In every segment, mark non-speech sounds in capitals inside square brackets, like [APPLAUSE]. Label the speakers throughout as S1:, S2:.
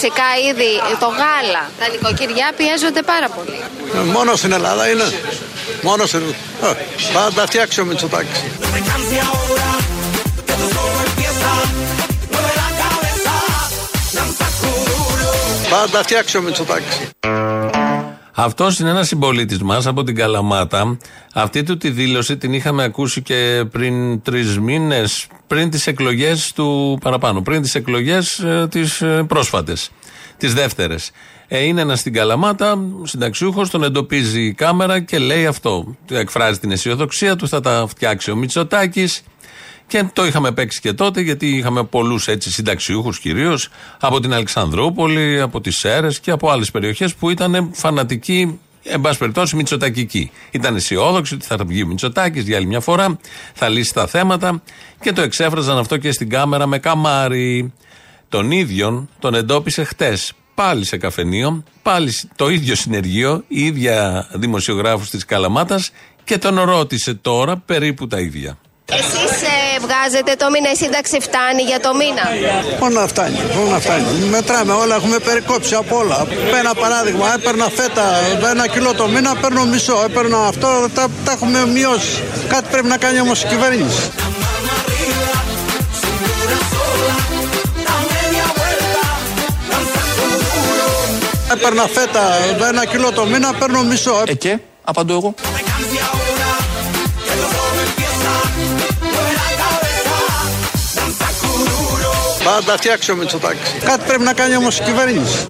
S1: Τα βασικά είδη, το γάλα, τα νοικοκυριά πιέζονται πάρα πολύ.
S2: Ε, μόνο στην Ελλάδα είναι. Μόνο στην Ελλάδα. Θα τα φτιάξει ο Μητσοτάκης. Θα τα φτιάξει ο Μητσοτάκης.
S3: Αυτός είναι ένας συμπολίτης μας από την Καλαμάτα. Αυτή του τη δήλωση την είχαμε ακούσει και πριν τρεις μήνες, πριν τις εκλογές του παραπάνω, πριν τις εκλογές ε, τις ε, πρόσφατες, τις δεύτερες. Ε, είναι ένας στην Καλαμάτα, συνταξιούχος, τον εντοπίζει η κάμερα και λέει αυτό. Εκφράζει την αισιοδοξία του, θα τα φτιάξει ο Μητσοτάκης. Και το είχαμε παίξει και τότε, γιατί είχαμε πολλούς έτσι συνταξιούχους κυρίως από την Αλεξανδρούπολη, από τις Σέρες και από άλλες περιοχές που ήταν φανατικοί εν πάση περιπτώσει, Μητσοτακική. Ήταν αισιόδοξοι ότι θα βγει ο Μητσοτάκης για άλλη μια φορά, θα λύσει τα θέματα και το εξέφραζαν αυτό και στην κάμερα με καμάρι. Τον ίδιον τον εντόπισε χτες. Πάλι σε καφενείο, πάλι το ίδιο συνεργείο, η ίδια δημοσιογράφος της Καλαμάτας και τον ρώτησε τώρα περίπου τα ίδια.
S1: Εσείς ε, βγάζετε το μήνα, η σύνταξη φτάνει για το μήνα;
S2: Μόνο φτάνει, μόνο φτάνει. Μετράμε όλα, έχουμε περικόψει από όλα. Ένα παράδειγμα, έπαιρνα φέτα ένα κιλό το μήνα, παίρνω μισό. Έπαιρνα αυτό, τα, τα έχουμε μειώσει. Κάτι πρέπει να κάνει όμως η κυβέρνηση. Έπαιρνα φέτα ένα κιλό το μήνα, παίρνω μισό.
S4: Ε, και, απαντώ εγώ.
S2: Θα τα φτιάξει ο Μητσοτάκης. Κάτι πρέπει να κάνει όμως η κυβέρνηση.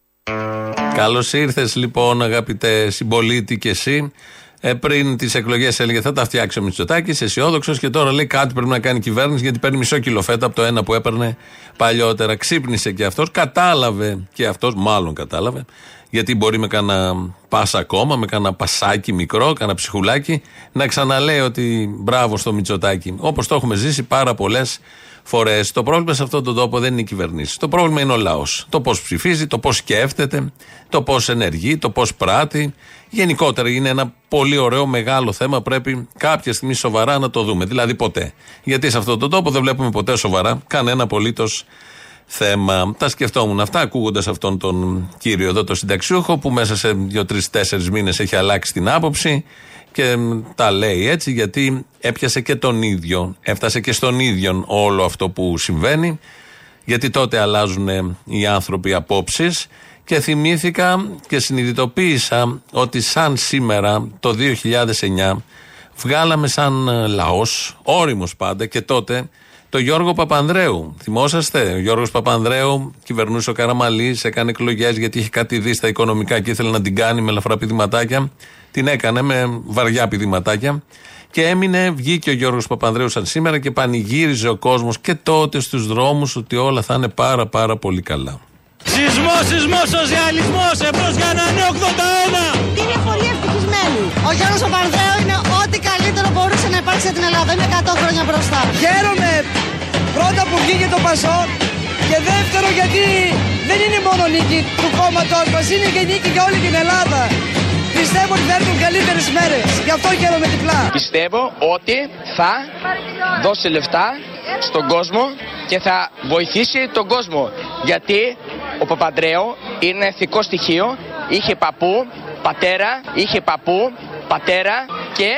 S3: Καλώς ήρθες λοιπόν, αγαπητέ συμπολίτη και εσύ. Ε, πριν τις εκλογές έλεγε θα τα φτιάξει ο Μητσοτάκη, αισιόδοξος και τώρα λέει κάτι πρέπει να κάνει η κυβέρνηση γιατί παίρνει μισό κιλό φέτα από το ένα που έπαιρνε παλιότερα. Ξύπνησε και αυτός, κατάλαβε και αυτός, μάλλον κατάλαβε, γιατί μπορεί με κανένα πάσα ακόμα, με κανένα πασάκι μικρό, κανένα ψυχουλάκι, να ξαναλέει ότι μπράβο στο Μητσοτάκη. Όπως το έχουμε ζήσει πάρα πολλές φορές. Το πρόβλημα σε αυτόν τον τόπο δεν είναι οι κυβερνήσεις. Το πρόβλημα είναι ο λαός. Το πώς ψηφίζει, το πώς σκέφτεται, το πώς ενεργεί, το πώς πράττει. Γενικότερα είναι ένα πολύ ωραίο μεγάλο θέμα. Πρέπει κάποια στιγμή σοβαρά να το δούμε. Δηλαδή ποτέ. Γιατί σε αυτόν τον τόπο δεν βλέπουμε ποτέ σοβαρά κανένα απολύτως θέμα. Τα σκεφτόμουν αυτά ακούγοντας αυτόν τον κύριο εδώ, τον συνταξιούχο, που μέσα σε δύο-τρει-τέσσερι μήνες έχει αλλάξει την άποψη και τα λέει έτσι γιατί έπιασε και τον ίδιο, έφτασε και στον ίδιο όλο αυτό που συμβαίνει. Γιατί τότε αλλάζουν οι άνθρωποι απόψεις και θυμήθηκα και συνειδητοποίησα ότι σαν σήμερα το 2009 βγάλαμε σαν λαός, όριμος πάντα και τότε το Γιώργο Παπανδρέου. Θυμόσαστε, ο Γιώργος Παπανδρέου κυβερνούσε ο Καραμαλής, έκανε εκλογές γιατί είχε κάτι δει στα οικονομικά και ήθελε να την κάνει με ελαφρά πηδηματάκια. Την έκανε με βαριά πηδηματάκια. Και έμεινε, βγήκε ο Γιώργος Παπανδρέου σαν σήμερα και πανηγύριζε ο κόσμος και τότε στους δρόμους ότι όλα θα είναι πάρα πάρα πολύ καλά.
S5: Σεισμός, σεισμός, σοσιαλισμός, εμπρός για ένα νέο 81!
S6: Είναι πολύ ευτυχισμένοι. Ο Γιώργο Παπανδρέου είναι ό,τι καλύτερο μπορούσε να υπάρξει για την Ελλάδα. Είναι 100 χρόνια μπροστά.
S7: Χαίρομαι πρώτα που βγήκε το Πασό και δεύτερο γιατί δεν είναι μόνο νίκη του κόμματός μας, είναι και νίκη για όλη την Ελλάδα. Πιστεύω ότι θα έρθουν καλύτερες μέρες. Γι' αυτό χαίρομαι διπλά.
S8: Πιστεύω ότι θα δώσει λεφτά στον κόσμο και θα βοηθήσει τον κόσμο. Γιατί ο Παπαντρέο είναι ηθικό στοιχείο, είχε παππού, πατέρα, είχε παππού, πατέρα και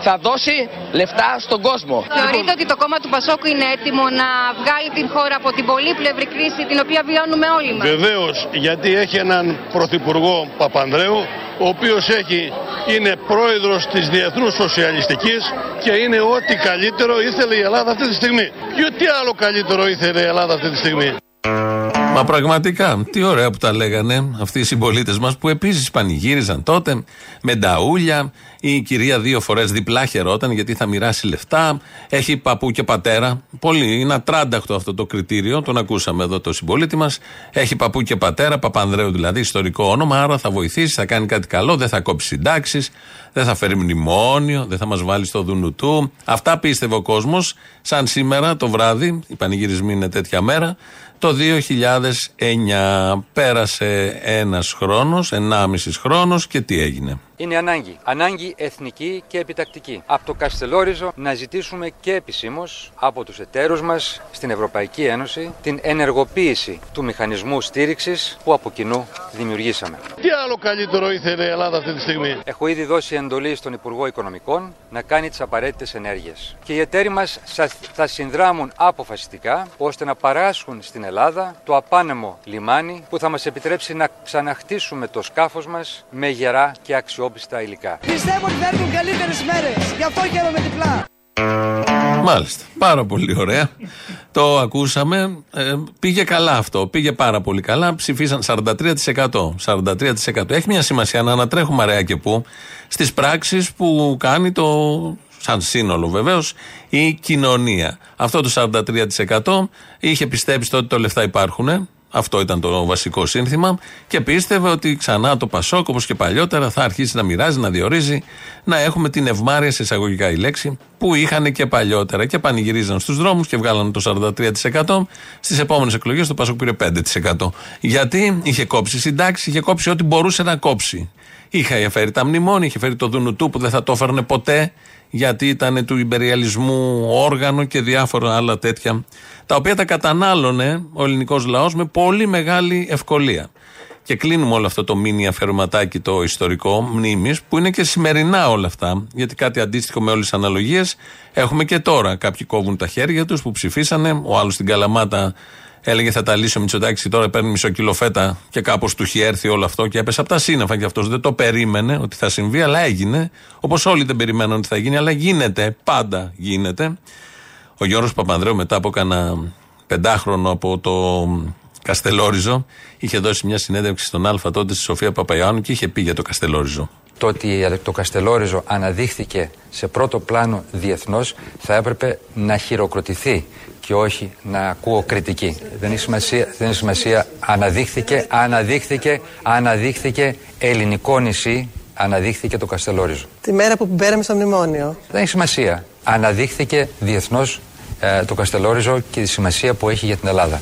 S8: θα δώσει λεφτά στον κόσμο.
S1: Θεωρείτε ότι το κόμμα του Πασόκου είναι έτοιμο να βγάλει την χώρα από την πολύπλευρη κρίση την οποία βιώνουμε όλοι μας;
S9: Βεβαίως, γιατί έχει έναν πρωθυπουργό Παπανδρέου ο οποίος έχει, είναι πρόεδρος της Διεθνούς Σοσιαλιστικής και είναι ό,τι καλύτερο ήθελε η Ελλάδα αυτή τη στιγμή. Και τι άλλο καλύτερο ήθελε η Ελλάδα αυτή τη στιγμή;
S3: Μα πραγματικά, τι ωραία που τα λέγανε αυτοί οι συμπολίτες μας που επίσης πανηγύριζαν τότε με νταούλια. Η κυρία δύο φορές διπλά χαιρόταν γιατί θα μοιράσει λεφτά. Έχει παππού και πατέρα. Πολύ, είναι ατράνταχτο αυτό το κριτήριο. Τον ακούσαμε εδώ το συμπολίτη μας. Έχει παππού και πατέρα, Παπανδρέου δηλαδή, ιστορικό όνομα. Άρα θα βοηθήσει, θα κάνει κάτι καλό, δεν θα κόψει συντάξεις, δεν θα φέρει μνημόνιο, δεν θα μας βάλει στο δούνου του. Αυτά πίστευε ο κόσμος. Σαν σήμερα το βράδυ, οι πανηγυρισμοί είναι τέτοια μέρα. Το 2009 πέρασε ένας χρόνος, ενάμισης χρόνος και τι έγινε;
S4: Είναι ανάγκη. Ανάγκη εθνική και επιτακτική. Από το Καστελόριζο να ζητήσουμε και επισήμως από τους εταίρους μας στην Ευρωπαϊκή Ένωση την ενεργοποίηση του μηχανισμού στήριξης που από κοινού δημιουργήσαμε.
S9: Τι άλλο καλύτερο ήθελε η Ελλάδα αυτή τη στιγμή;
S4: Έχω ήδη δώσει εντολή στον Υπουργό Οικονομικών να κάνει τις απαραίτητες ενέργειες. Και οι εταίροι μας θα συνδράμουν αποφασιστικά ώστε να παράσχουν στην Ελλάδα το απάνεμο λιμάνι που θα μας επιτρέψει να ξαναχτίσουμε το σκάφος μας με γερά και αξιόπιστα υλικά.
S7: Πιστεύω ότι θα έρθουν καλύτερες μέρες. Γι' αυτό χαίρομαι διπλά.
S3: Μάλιστα. Πάρα πολύ ωραία. Το ακούσαμε. Ε, πήγε καλά αυτό. Πήγε πάρα πολύ καλά. Ψηφίσαν 43%. 43%. Έχει μια σημασία να ανατρέχουμε αραιά και πού στις πράξεις που κάνει το. Σαν σύνολο βεβαίως η κοινωνία. Αυτό το 43% είχε πιστέψει ότι το λεφτά υπάρχουν αυτό ήταν το βασικό σύνθημα και πίστευε ότι ξανά το Πασόκ, όπως και παλιότερα, θα αρχίσει να μοιράζει, να διορίζει, να έχουμε την ευμάρεια, σε εισαγωγικά η λέξη, που είχαν και παλιότερα και πανηγυρίζαν στους δρόμους και βγάλαν το 43%. Στις επόμενες εκλογές το Πασόκ πήρε 5%. Γιατί είχε κόψει συντάξει, είχε κόψει ό,τι μπορούσε να κόψει. Είχε φέρει τα μνημόνια, είχε φέρει το Δουνουτού που δεν θα το έφερνε ποτέ γιατί ήταν του υπεριαλισμού όργανο και διάφορα άλλα τέτοια, τα οποία τα κατανάλωνε ο ελληνικός λαός με πολύ μεγάλη ευκολία. Και κλείνουμε όλο αυτό το μίνι αφαιρματάκι το ιστορικό μνήμης, που είναι και σημερινά όλα αυτά. Γιατί κάτι αντίστοιχο με όλες τις αναλογίες έχουμε και τώρα. Κάποιοι κόβουν τα χέρια τους που ψηφίσανε, ο άλλος στην Καλαμάτα Έλεγε θα τα λύσει ο Μητσοτάκη και τώρα παίρνει μισό κιλό φέτα και κάπως του είχε έρθει όλο αυτό και έπεσε από τα σύννεφα και αυτός δεν το περίμενε ότι θα συμβεί, αλλά έγινε. Όπως όλοι δεν περιμένουν ότι θα γίνει, αλλά γίνεται. Πάντα γίνεται. Ο Γιώργος Παπανδρέου μετά από κανένα πεντάχρονο από το Καστελόριζο είχε δώσει μια συνέντευξη στον Α τότε στη Σοφία Παπαϊάνου και είχε πει για το Καστελόριζο.
S4: Το ότι το Καστελόριζο αναδείχθηκε σε πρώτο πλάνο διεθνώς θα έπρεπε να χειροκροτηθεί και όχι να ακούω κριτική. Δεν έχει σημασία, δεν έχει σημασία. Αναδείχθηκε, αναδείχθηκε, αναδείχθηκε ελληνικό νησί, αναδείχθηκε το Καστελόριζο.
S10: Τη μέρα που πέραμε στο μνημόνιο.
S4: Δεν έχει σημασία. Αναδείχθηκε διεθνώς ε, το Καστελόριζο και τη σημασία που έχει για την Ελλάδα.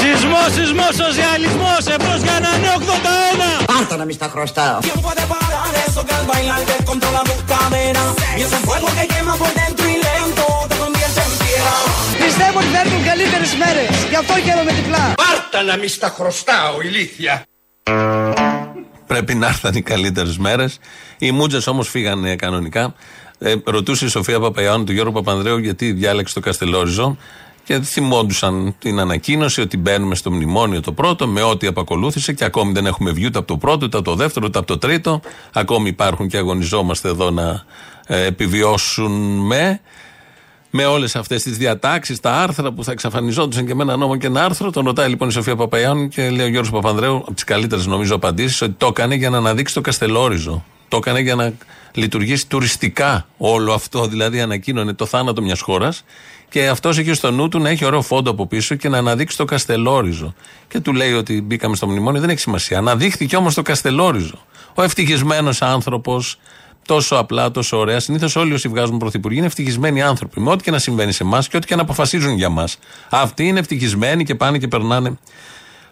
S5: Σεισμός, σεισμός, σοσιαλισμός, εμπρός για να είναι 81!
S10: Πάρτα να μη στα χρωστάω.
S7: Πιστεύω ότι θα έρθουν καλύτερες μέρες. Γι' αυτό χαίρομαι διπλά.
S11: Πάρτα να μη στα χρωστάω, ηλίθεια.
S3: Πρέπει να έρθουν οι καλύτερες μέρες. Οι μούτζες όμως φύγανε κανονικά. Ε, ρωτούσε η Σοφία Παπαϊάνου του Γιώργου Παπανδρέου γιατί διάλεξε το Καστελόριζο και θυμόντουσαν την ανακοίνωση ότι μπαίνουμε στο μνημόνιο το πρώτο με ό,τι απακολούθησε και ακόμη δεν έχουμε βγει ούτε από το πρώτο, ούτε από το δεύτερο, ούτε από το τρίτο. Ακόμη υπάρχουν και αγωνιζόμαστε εδώ να ε, επιβιώσουμε με όλες αυτές τις διατάξεις, τα άρθρα που θα εξαφανιζόντουσαν και με ένα νόμο και ένα άρθρο. Τον ρωτάει λοιπόν η Σοφία Παπαϊάνου και λέει ο Γιώργος Παπανδρέου, από τις καλύτερες νομίζω απαντήσεις, ότι το έκανε για να αναδείξει το Καστελόριζο. Το έκανε για να λειτουργήσει τουριστικά όλο αυτό. Δηλαδή ανακοίνωνε το θάνατο μιας χώρας και αυτός έχει στο νου του να έχει ωραίο φόντο από πίσω και να αναδείξει το Καστελόριζο. Και του λέει ότι μπήκαμε στο μνημόνιο, δεν έχει σημασία. Αναδείχθηκε όμως το Καστελόριζο. Ο ευτυχισμένος άνθρωπος, τόσο απλά, τόσο ωραία. Συνήθως όλοι όσοι βγάζουν πρωθυπουργοί είναι ευτυχισμένοι άνθρωποι. Με ό,τι και να συμβαίνει σε εμάς και ό,τι και να αποφασίζουν για μας. Αυτοί είναι ευτυχισμένοι και πάνε και περνάνε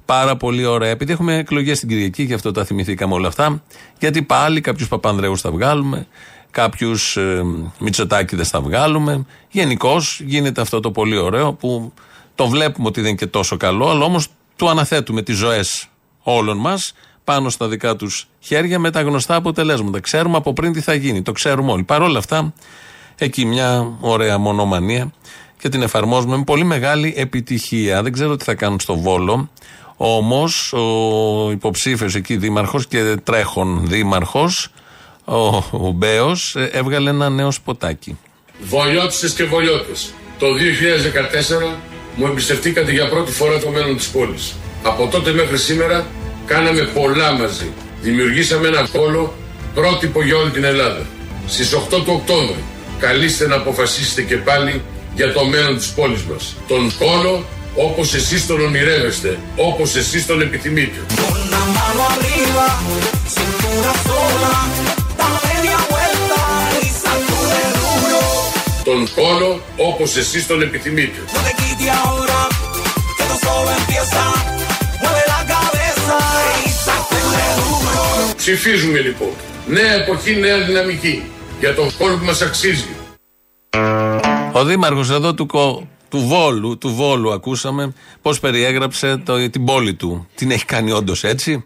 S3: πάρα πολύ ωραία. Επειδή έχουμε εκλογές την Κυριακή, γι' αυτό τα θυμηθήκαμε όλα αυτά. Γιατί πάλι κάποιους Παπανδρέους θα βγάλουμε, κάποιους ε, Μητσοτάκηδε θα βγάλουμε. Γενικώς γίνεται αυτό το πολύ ωραίο που το βλέπουμε ότι δεν είναι και τόσο καλό, αλλά όμως του αναθέτουμε τις ζωές όλων μας πάνω στα δικά τους χέρια με τα γνωστά αποτελέσματα. Ξέρουμε από πριν τι θα γίνει. Το ξέρουμε όλοι. Παρ' όλα αυτά, εκεί μια ωραία μονομανία και την εφαρμόζουμε με πολύ μεγάλη επιτυχία. Δεν ξέρω τι θα κάνουν στο Βόλο. Όμως ο υποψήφιος εκεί δήμαρχος και τρέχον δήμαρχος, ο, ο Μπέος, ε, έβγαλε ένα νέο σποτάκι.
S12: Βολιώτησες και βολιώτες. Το 2014 μου εμπιστευτήκατε για πρώτη φορά το μέλλον της πόλης. Από τότε μέχρι σήμερα κάναμε πολλά μαζί. Δημιουργήσαμε ένα πόλο πρότυπο για όλη την Ελλάδα. Στις 8 του Οκτώβρη καλείστε να αποφασίσετε και πάλι για το μέλλον της πόλης μας. Τον πόλο όπως εσείς τον ονειρεύεστε, όπως εσείς τον επιθυμείτε. Τον πόλο όπως εσείς τον επιθυμείτε. Ψηφίζουμε λοιπόν. Νέα εποχή, νέα δυναμική. Για τον χώρο που μας αξίζει.
S3: Ο Δήμαρχος εδώ του, Κο- του Βόλου, του Βόλου ακούσαμε πώς περιέγραψε το, την πόλη του. Την έχει κάνει όντως έτσι.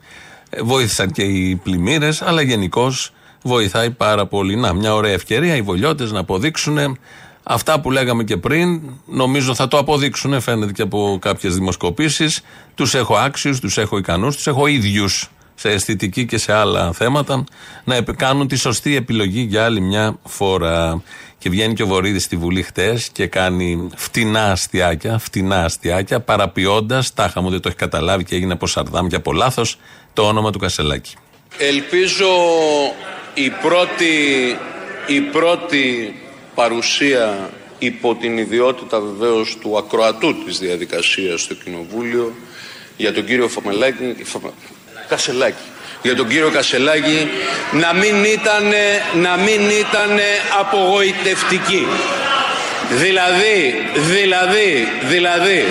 S3: Ε, Βοήθησαν και οι πλημμύρες, αλλά γενικώς βοηθάει πάρα πολύ. Να, μια ωραία ευκαιρία οι βολιώτες να αποδείξουν αυτά που λέγαμε και πριν. Νομίζω θα το αποδείξουν, φαίνεται και από κάποιες δημοσκοπήσεις. Τους έχω άξιους, τους έχω ικανούς, τους έχω ίδιους σε αισθητική και σε άλλα θέματα να επ- κάνουν τη σωστή επιλογή για άλλη μια φορά. Και βγαίνει και ο Βορύδης στη Βουλή χτες και κάνει φτηνά αστιάκια, φτηνά αστιάκια, παραποιώντας, τάχα μου δεν το έχει καταλάβει και έγινε από Σαρδάμ και από λάθο, το όνομα του Κασελάκη.
S13: Ελπίζω η πρώτη, η πρώτη παρουσία υπό την ιδιότητα βεβαίως του ακροατού της διαδικασίας στο Κοινοβούλιο για τον κύριο Φαμελάκη, Φαμα- Κασελάκη. Για τον κύριο Κασελάκη να μην ήταν, να μην ήταν απογοητευτική. Δηλαδή, δηλαδή, δηλαδή,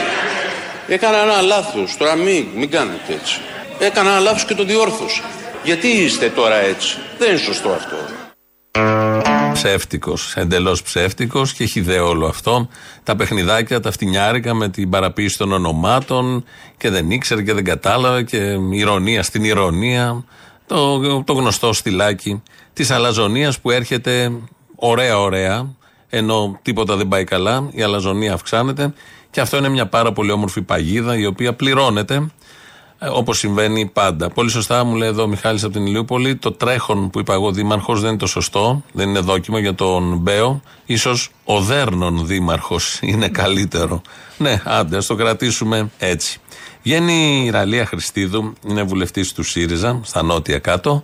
S13: έκανα ένα λάθος, τώρα μην, μην κάνετε έτσι. Έκανα ένα λάθος και το διόρθωσα. Γιατί είστε τώρα έτσι; Δεν είναι σωστό αυτό.
S3: Ψεύτικος, εντελώς ψεύτικος και έχει ιδέα όλο αυτό. Τα παιχνιδάκια, τα φτηνιάρικα με την παραποίηση των ονομάτων και δεν ήξερε και δεν κατάλαβε και ηρωνία στην ηρωνία. Το, το γνωστό στυλάκι της αλαζονίας που έρχεται ωραία, ωραία, ενώ τίποτα δεν πάει καλά, η αλαζονία αυξάνεται και αυτό είναι μια πάρα πολύ όμορφη παγίδα η οποία πληρώνεται Όπως συμβαίνει πάντα. Πολύ σωστά μου λέει εδώ ο Μιχάλης από την Ηλιούπολη. Το τρέχον που είπα εγώ δήμαρχος δεν είναι το σωστό. Δεν είναι δόκιμο για τον Μπέο. σω ο Δέρνον δήμαρχος [LAUGHS] είναι καλύτερο. Ναι, άντε, ας το κρατήσουμε έτσι. Βγαίνει η Ραλία Χριστίδου, είναι βουλευτής του ΣΥΡΙΖΑ, στα νότια κάτω,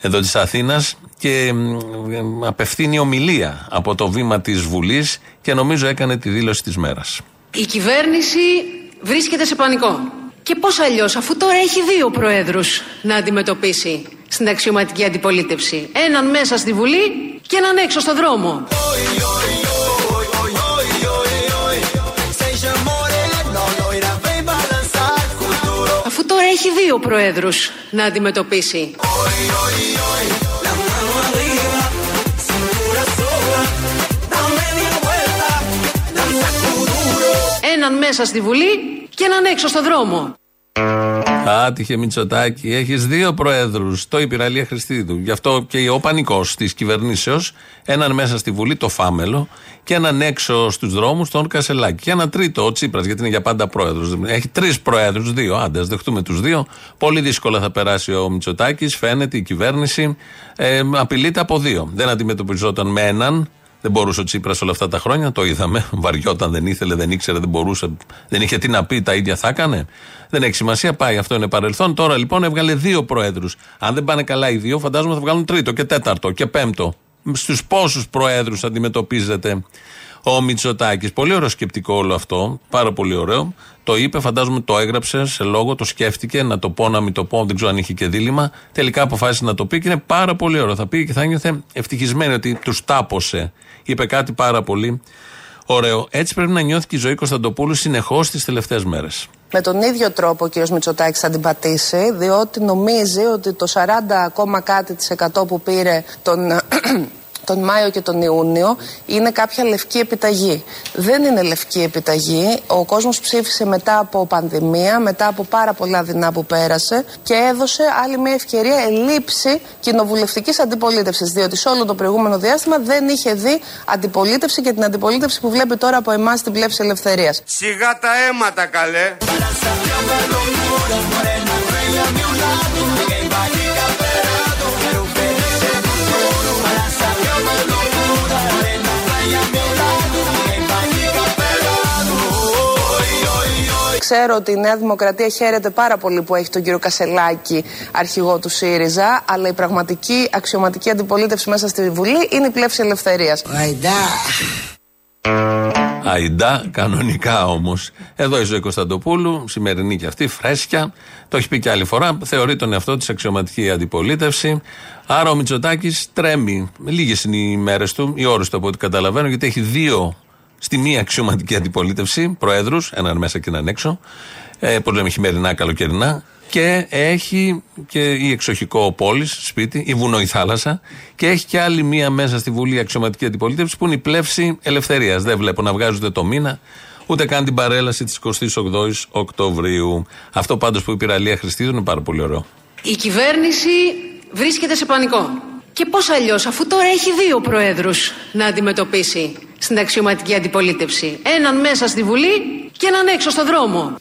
S3: εδώ της Αθήνας και μ, απευθύνει ομιλία από το βήμα της Βουλής και νομίζω έκανε τη δήλωση της μέρας.
S14: Η κυβέρνηση βρίσκεται σε πανικό. Και πώς αλλιώς, αφού τώρα έχει δύο προέδρους να αντιμετωπίσει στην αξιωματική αντιπολίτευση. Έναν μέσα στη Βουλή και έναν έξω στο δρόμο. Αφού τώρα έχει δύο προέδρους να αντιμετωπίσει. Έναν μέσα στη Βουλή και έναν έξω στο δρόμο.
S3: Άτυχε Μητσοτάκη, έχεις δύο προέδρους. Το είπε η Ραλία Χριστίδου. Γι' αυτό και ο πανικός της κυβερνήσεως, έναν μέσα στη Βουλή, το Φάμελο, και έναν έξω στους δρόμους, τον Κασελάκη. Και ένα τρίτο, ο Τσίπρας, γιατί είναι για πάντα πρόεδρος. Έχει τρεις προέδρους, δύο. Άντε, ας δεχτούμε τους δύο. Πολύ δύσκολα θα περάσει ο Μητσοτάκης. Φαίνεται η κυβέρνηση ε, απειλείται από δύο. Δεν αντιμετωπιζόταν με έναν. Δεν μπορούσε ο Τσίπρας όλα αυτά τα χρόνια, το είδαμε. Βαριόταν, δεν ήθελε, δεν ήξερε, δεν μπορούσε, δεν είχε τι να πει, τα ίδια θα έκανε. Δεν έχει σημασία, πάει, αυτό είναι παρελθόν. Τώρα λοιπόν έβγαλε δύο προέδρους. Αν δεν πάνε καλά οι δύο, φαντάζομαι θα βγάλουν τρίτο και τέταρτο και πέμπτο. Στους πόσους προέδρους αντιμετωπίζεται ο Μητσοτάκης. Πολύ ωραίο σκεπτικό όλο αυτό. Πάρα πολύ ωραίο. Το είπε, φαντάζομαι το έγραψε σε λόγο, το σκέφτηκε να το πω, να μην το πω. Δεν ξέρω αν είχε και δίλημα. Τελικά αποφάσισε να το πει και είναι πάρα πολύ ωραίο. Θα πει και θα νιώθε ευτυχισμένη ότι τους τάπωσε. Είπε κάτι πάρα πολύ ωραίο. Έτσι πρέπει να νιώθει και η ζωή Κωνσταντοπούλου συνεχώς τις τελευταίες μέρες.
S10: Με τον ίδιο τρόπο ο κ. Μητσοτάκης θα την πατήσει, διότι νομίζει ότι το 40 ακόμα κάτι της εκατό που πήρε τον, τον Μάιο και τον Ιούνιο είναι κάποια λευκή επιταγή. Δεν είναι λευκή επιταγή. Ο κόσμος ψήφισε μετά από πανδημία, μετά από πάρα πολλά δεινά που πέρασε και έδωσε άλλη μια ευκαιρία ελήψη κοινοβουλευτικής αντιπολίτευσης. Διότι σε όλο το προηγούμενο διάστημα δεν είχε δει αντιπολίτευση και την αντιπολίτευση που βλέπει τώρα από εμάς την πλεύση ελευθερίας.
S11: Σιγά τα αίματα καλέ.
S10: Ξέρω ότι η Νέα Δημοκρατία χαίρεται πάρα πολύ που έχει τον κύριο Κασελάκη αρχηγό του ΣΥΡΙΖΑ, αλλά η πραγματική αξιωματική αντιπολίτευση μέσα στη Βουλή είναι η πλεύση ελευθερίας.
S3: Αϊντά, κανονικά όμως. Εδώ η ζωή Κωνσταντοπούλου, σημερινή και αυτή, φρέσκια. Το έχει πει και άλλη φορά. Θεωρεί τον εαυτό της αξιωματική αντιπολίτευση. Άρα ο Μητσοτάκης τρέμει. Λίγες είναι οι μέρες του, οι ώρες του από ό,τι καταλαβαίνω, γιατί έχει δύο στη μία αξιωματική αντιπολίτευση, προέδρους, έναν μέσα και έναν έξω, ε, πώς λέμε χειμερινά, καλοκαιρινά, και έχει και η εξοχικό πόλης, σπίτι, η βουνό, η θάλασσα, και έχει και άλλη μία μέσα στη Βουλή αξιωματική αντιπολίτευση που είναι η πλεύση ελευθερίας. Δεν βλέπω να βγάζουν το μήνα, ούτε καν την παρέλαση της 28η Οκτωβρίου. Αυτό πάντως που είπε η Ραλία Χριστίδου είναι πάρα πολύ ωραίο.
S14: Η κυβέρνηση βρίσκεται σε πανικό. Και πώς αλλιώς, αφού τώρα έχει δύο προέδρους να αντιμετωπίσει στην αξιωματική αντιπολίτευση. Έναν μέσα στη Βουλή και έναν έξω στο δρόμο.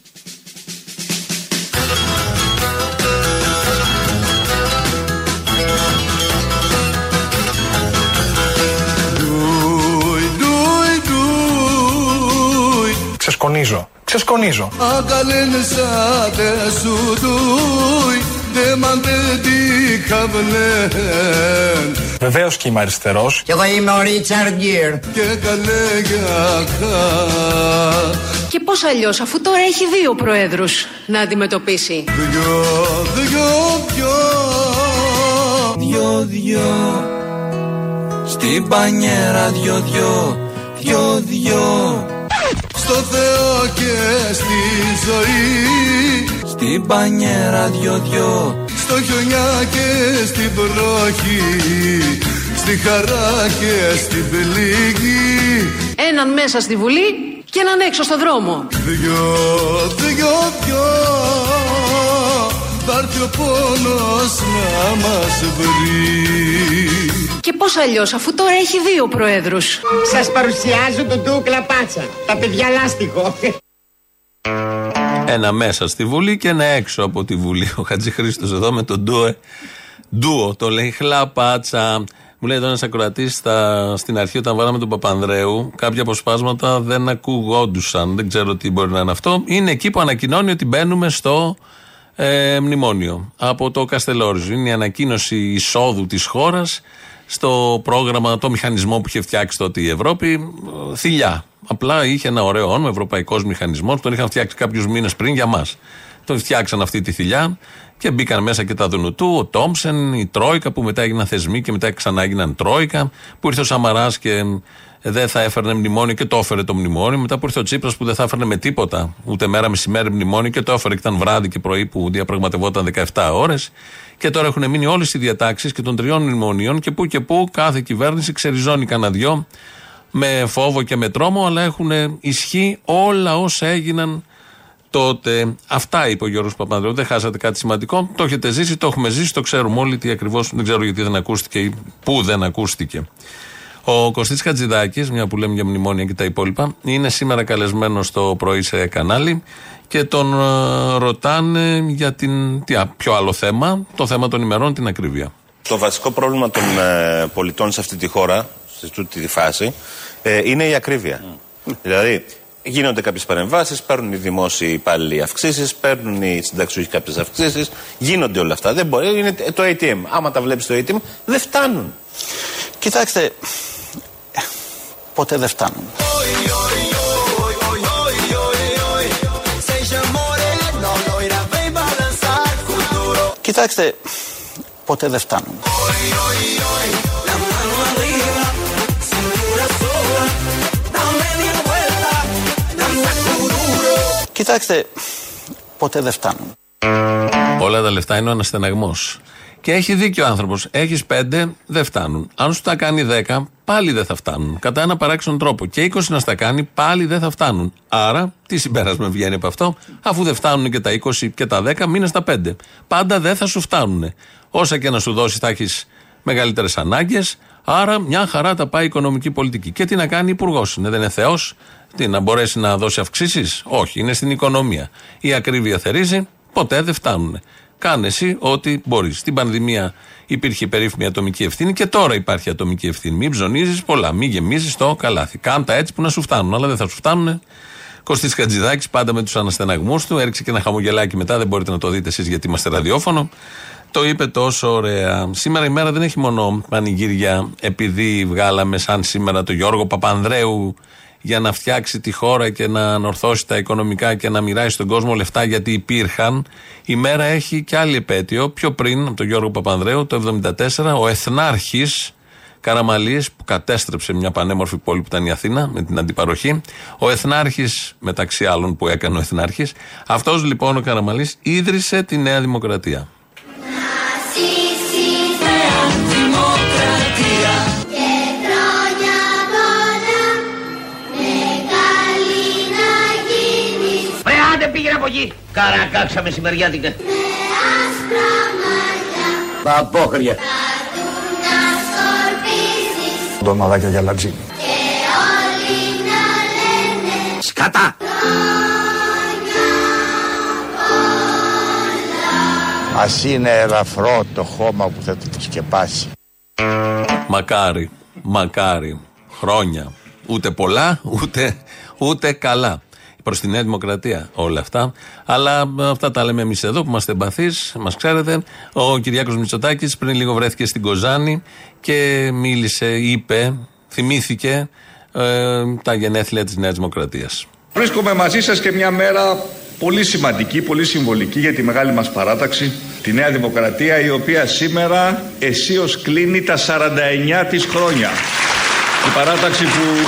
S15: Ξεσκονίζω. Ξεσκονίζω. Βεβαίως και είμαι αριστερός.
S16: Και εγώ είμαι ο Ρίτσαρντ Γκίρ.
S14: Και πώς αλλιώς, αφού τώρα έχει δύο προέδρους να αντιμετωπίσει.
S16: Δυο, δυο, δυο. Δυο, δυο. Στην πανιέρα δυο, δυο. Δυο, δυο. Στο Θεό και στη ζωή Στην πανιέρα δυο δυο Στο χιονιά και στην βροχή Στη χαρά και στην πληγή
S14: Έναν μέσα στη Βουλή και έναν έξω στο δρόμο.
S16: Δυο, δυο, δυο Θα έρθει ο πόνος να μας βρει
S14: Και πώς αλλιώς, αφού τώρα έχει δύο προέδρους.
S17: Σας παρουσιάζω τον Ντούκλα Πάτσα. Τα παιδιά λάστιχο.
S3: Ένα μέσα στη Βουλή και ένα έξω από τη Βουλή. Ο Χατζη Χρήστος εδώ με τον ντουε. Ντουο, το λέει χλαπάτσα. Μου λέει εδώ ένας ακροατής στην αρχή, όταν βάλαμε τον Παπανδρέου, κάποια αποσπάσματα δεν ακουγόντουσαν. Δεν ξέρω τι μπορεί να είναι αυτό. Είναι εκεί που ανακοινώνει ότι μπαίνουμε στο ε, μνημόνιο από το Καστελόριζο. Είναι η ανακοίνωση εισόδου της χώρας στο πρόγραμμα, το μηχανισμό που είχε φτιάξει τότε η Ευρώπη. ε, Θηλιά. Απλά είχε ένα ωραίο όνομα, Ευρωπαϊκός Μηχανισμός, τον είχαν φτιάξει κάποιους μήνες πριν για μας. Τον φτιάξαν αυτή τη θηλιά και μπήκαν μέσα και τα Δουνουτού, ο Τόμψεν, η Τρόικα που μετά έγιναν θεσμοί και μετά ξανά έγιναν Τρόικα. Που ήρθε ο Σαμαράς και δεν θα έφερνε μνημόνιο και το έφερε το μνημόνιο. Μετά που ήρθε ο Τσίπρας που δεν θα έφερνε με τίποτα, ούτε μέρα μεσημέρι μνημόνιο και το έφερε και ήταν βράδυ και πρωί που διαπραγματευόταν 17 ώρες. Και τώρα έχουν μείνει όλες οι διατάξεις και των τριών μνημονίων και που και που κάθε κυβέρνηση ξεριζώνει κανένα δυο με φόβο και με τρόμο, αλλά έχουν ισχύ όλα όσα έγιναν τότε. Αυτά είπε ο Γιώργος Παπανδρέου. Δεν χάσατε κάτι σημαντικό. Το έχετε ζήσει, το έχουμε ζήσει, το ξέρουμε όλοι τι ακριβώς. Δεν ξέρω γιατί δεν ακούστηκε ή πού δεν ακούστηκε. Ο Κωστής Χατζηδάκης, μια που λέμε για μνημόνια και τα υπόλοιπα, είναι σήμερα καλεσμένος στο πρωί σε κανάλι και τον ε, ρωτάνε για την, τι, α, ποιο άλλο θέμα, το θέμα των ημερών, την ακρίβεια.
S18: Το βασικό πρόβλημα των ε, πολιτών σε αυτή τη χώρα, σε αυτή τη φάση, ε, είναι η ακρίβεια. Δηλαδή, γίνονται κάποιες παρεμβάσεις, παίρνουν οι δημόσιοι υπάλληλοι αυξήσεις, παίρνουν οι συνταξιούχοι κάποιες αυξήσεις, γίνονται όλα αυτά. Δεν μπορεί, είναι το ATM. Άμα τα βλέπεις το ATM, δεν φτάνουν.
S19: Κοιτάξτε, ποτέ δεν φτάνουν. Κοιτάξτε, ποτέ δεν φτάνουν. Κοιτάξτε, ποτέ δεν φτάνουν.
S3: Όλα τα λεφτά είναι ο αναστεναγμός. Και έχει δίκιο ο άνθρωπος. Έχεις πέντε, δεν φτάνουν. Αν σου τα κάνει δέκα, πάλι δεν θα φτάνουν. Κατά ένα παράξενο τρόπο. Και 20 να στα κάνει, πάλι δεν θα φτάνουν. Άρα, τι συμπέρασμα βγαίνει από αυτό, αφού δεν φτάνουν και τα 20 και τα 10, μείνες στα 5. Πάντα δεν θα σου φτάνουν. Όσα και να σου δώσει, θα έχεις μεγαλύτερες ανάγκες. Άρα, μια χαρά τα πάει η οικονομική πολιτική. Και τι να κάνει υπουργός είναι, δεν είναι Θεός. Τι, να μπορέσει να δώσει αυξήσεις; Όχι, είναι στην οικονομία. Η ακρίβεια θερίζει, ποτέ δεν φτάνουν. Κάνε εσύ ό,τι μπορείς. Στην πανδημία υπήρχε περίφημη ατομική ευθύνη και τώρα υπάρχει ατομική ευθύνη. Μην ψωνίζεις πολλά, μην γεμίζεις το καλάθι. Κάντα έτσι που να σου φτάνουν, αλλά δεν θα σου φτάνουν. Κωστής Χατζηδάκης, πάντα με τους αναστεναγμούς του, έριξε και ένα χαμογελάκι μετά. Δεν μπορείτε να το δείτε εσείς γιατί είμαστε ραδιόφωνο. Το είπε τόσο ωραία. Σήμερα η μέρα δεν έχει μόνο πανηγύρια επειδή βγάλαμε σαν σήμερα το Γιώργο Παπανδρέου για να φτιάξει τη χώρα και να ανορθώσει τα οικονομικά και να μοιράσει στον κόσμο λεφτά γιατί υπήρχαν. Η μέρα έχει και άλλη επέτειο. Πιο πριν από τον Γιώργο Παπανδρέου, το 1974, ο Εθνάρχης Καραμαλής που κατέστρεψε μια πανέμορφη πόλη που ήταν η Αθήνα με την αντιπαροχή. Ο Εθνάρχης, μεταξύ άλλων που έκανε ο Εθνάρχης. Αυτός λοιπόν ο Καραμαλής ίδρυσε τη Νέα Δημοκρατία.
S17: Από εκεί. Καρακάξα μεσημεριάτικα. Τα απόχρια.
S15: Ντομαδάκια για λατζίνι.
S17: Σκατά.
S20: Ας είναι ελαφρό το χώμα που θα το σκεπάσει.
S3: Μακάρι, μακάρι. Χρόνια. Ούτε πολλά, ούτε, ούτε καλά. Προς τη Νέα Δημοκρατία όλα αυτά. Αλλά αυτά τα λέμε εμείς εδώ που είμαστε εμπαθείς, μας ξέρετε. Ο Κυριάκος Μητσοτάκης πριν λίγο βρέθηκε στην Κοζάνη και μίλησε, είπε, θυμήθηκε ε, τα γενέθλια της Νέας Δημοκρατίας.
S21: Βρίσκομαι μαζί σας και μια μέρα πολύ σημαντική, πολύ συμβολική για τη μεγάλη μας παράταξη, τη Νέα Δημοκρατία, η οποία σήμερα αισίως κλείνει τα 49 της χρόνια. Η παράταξη που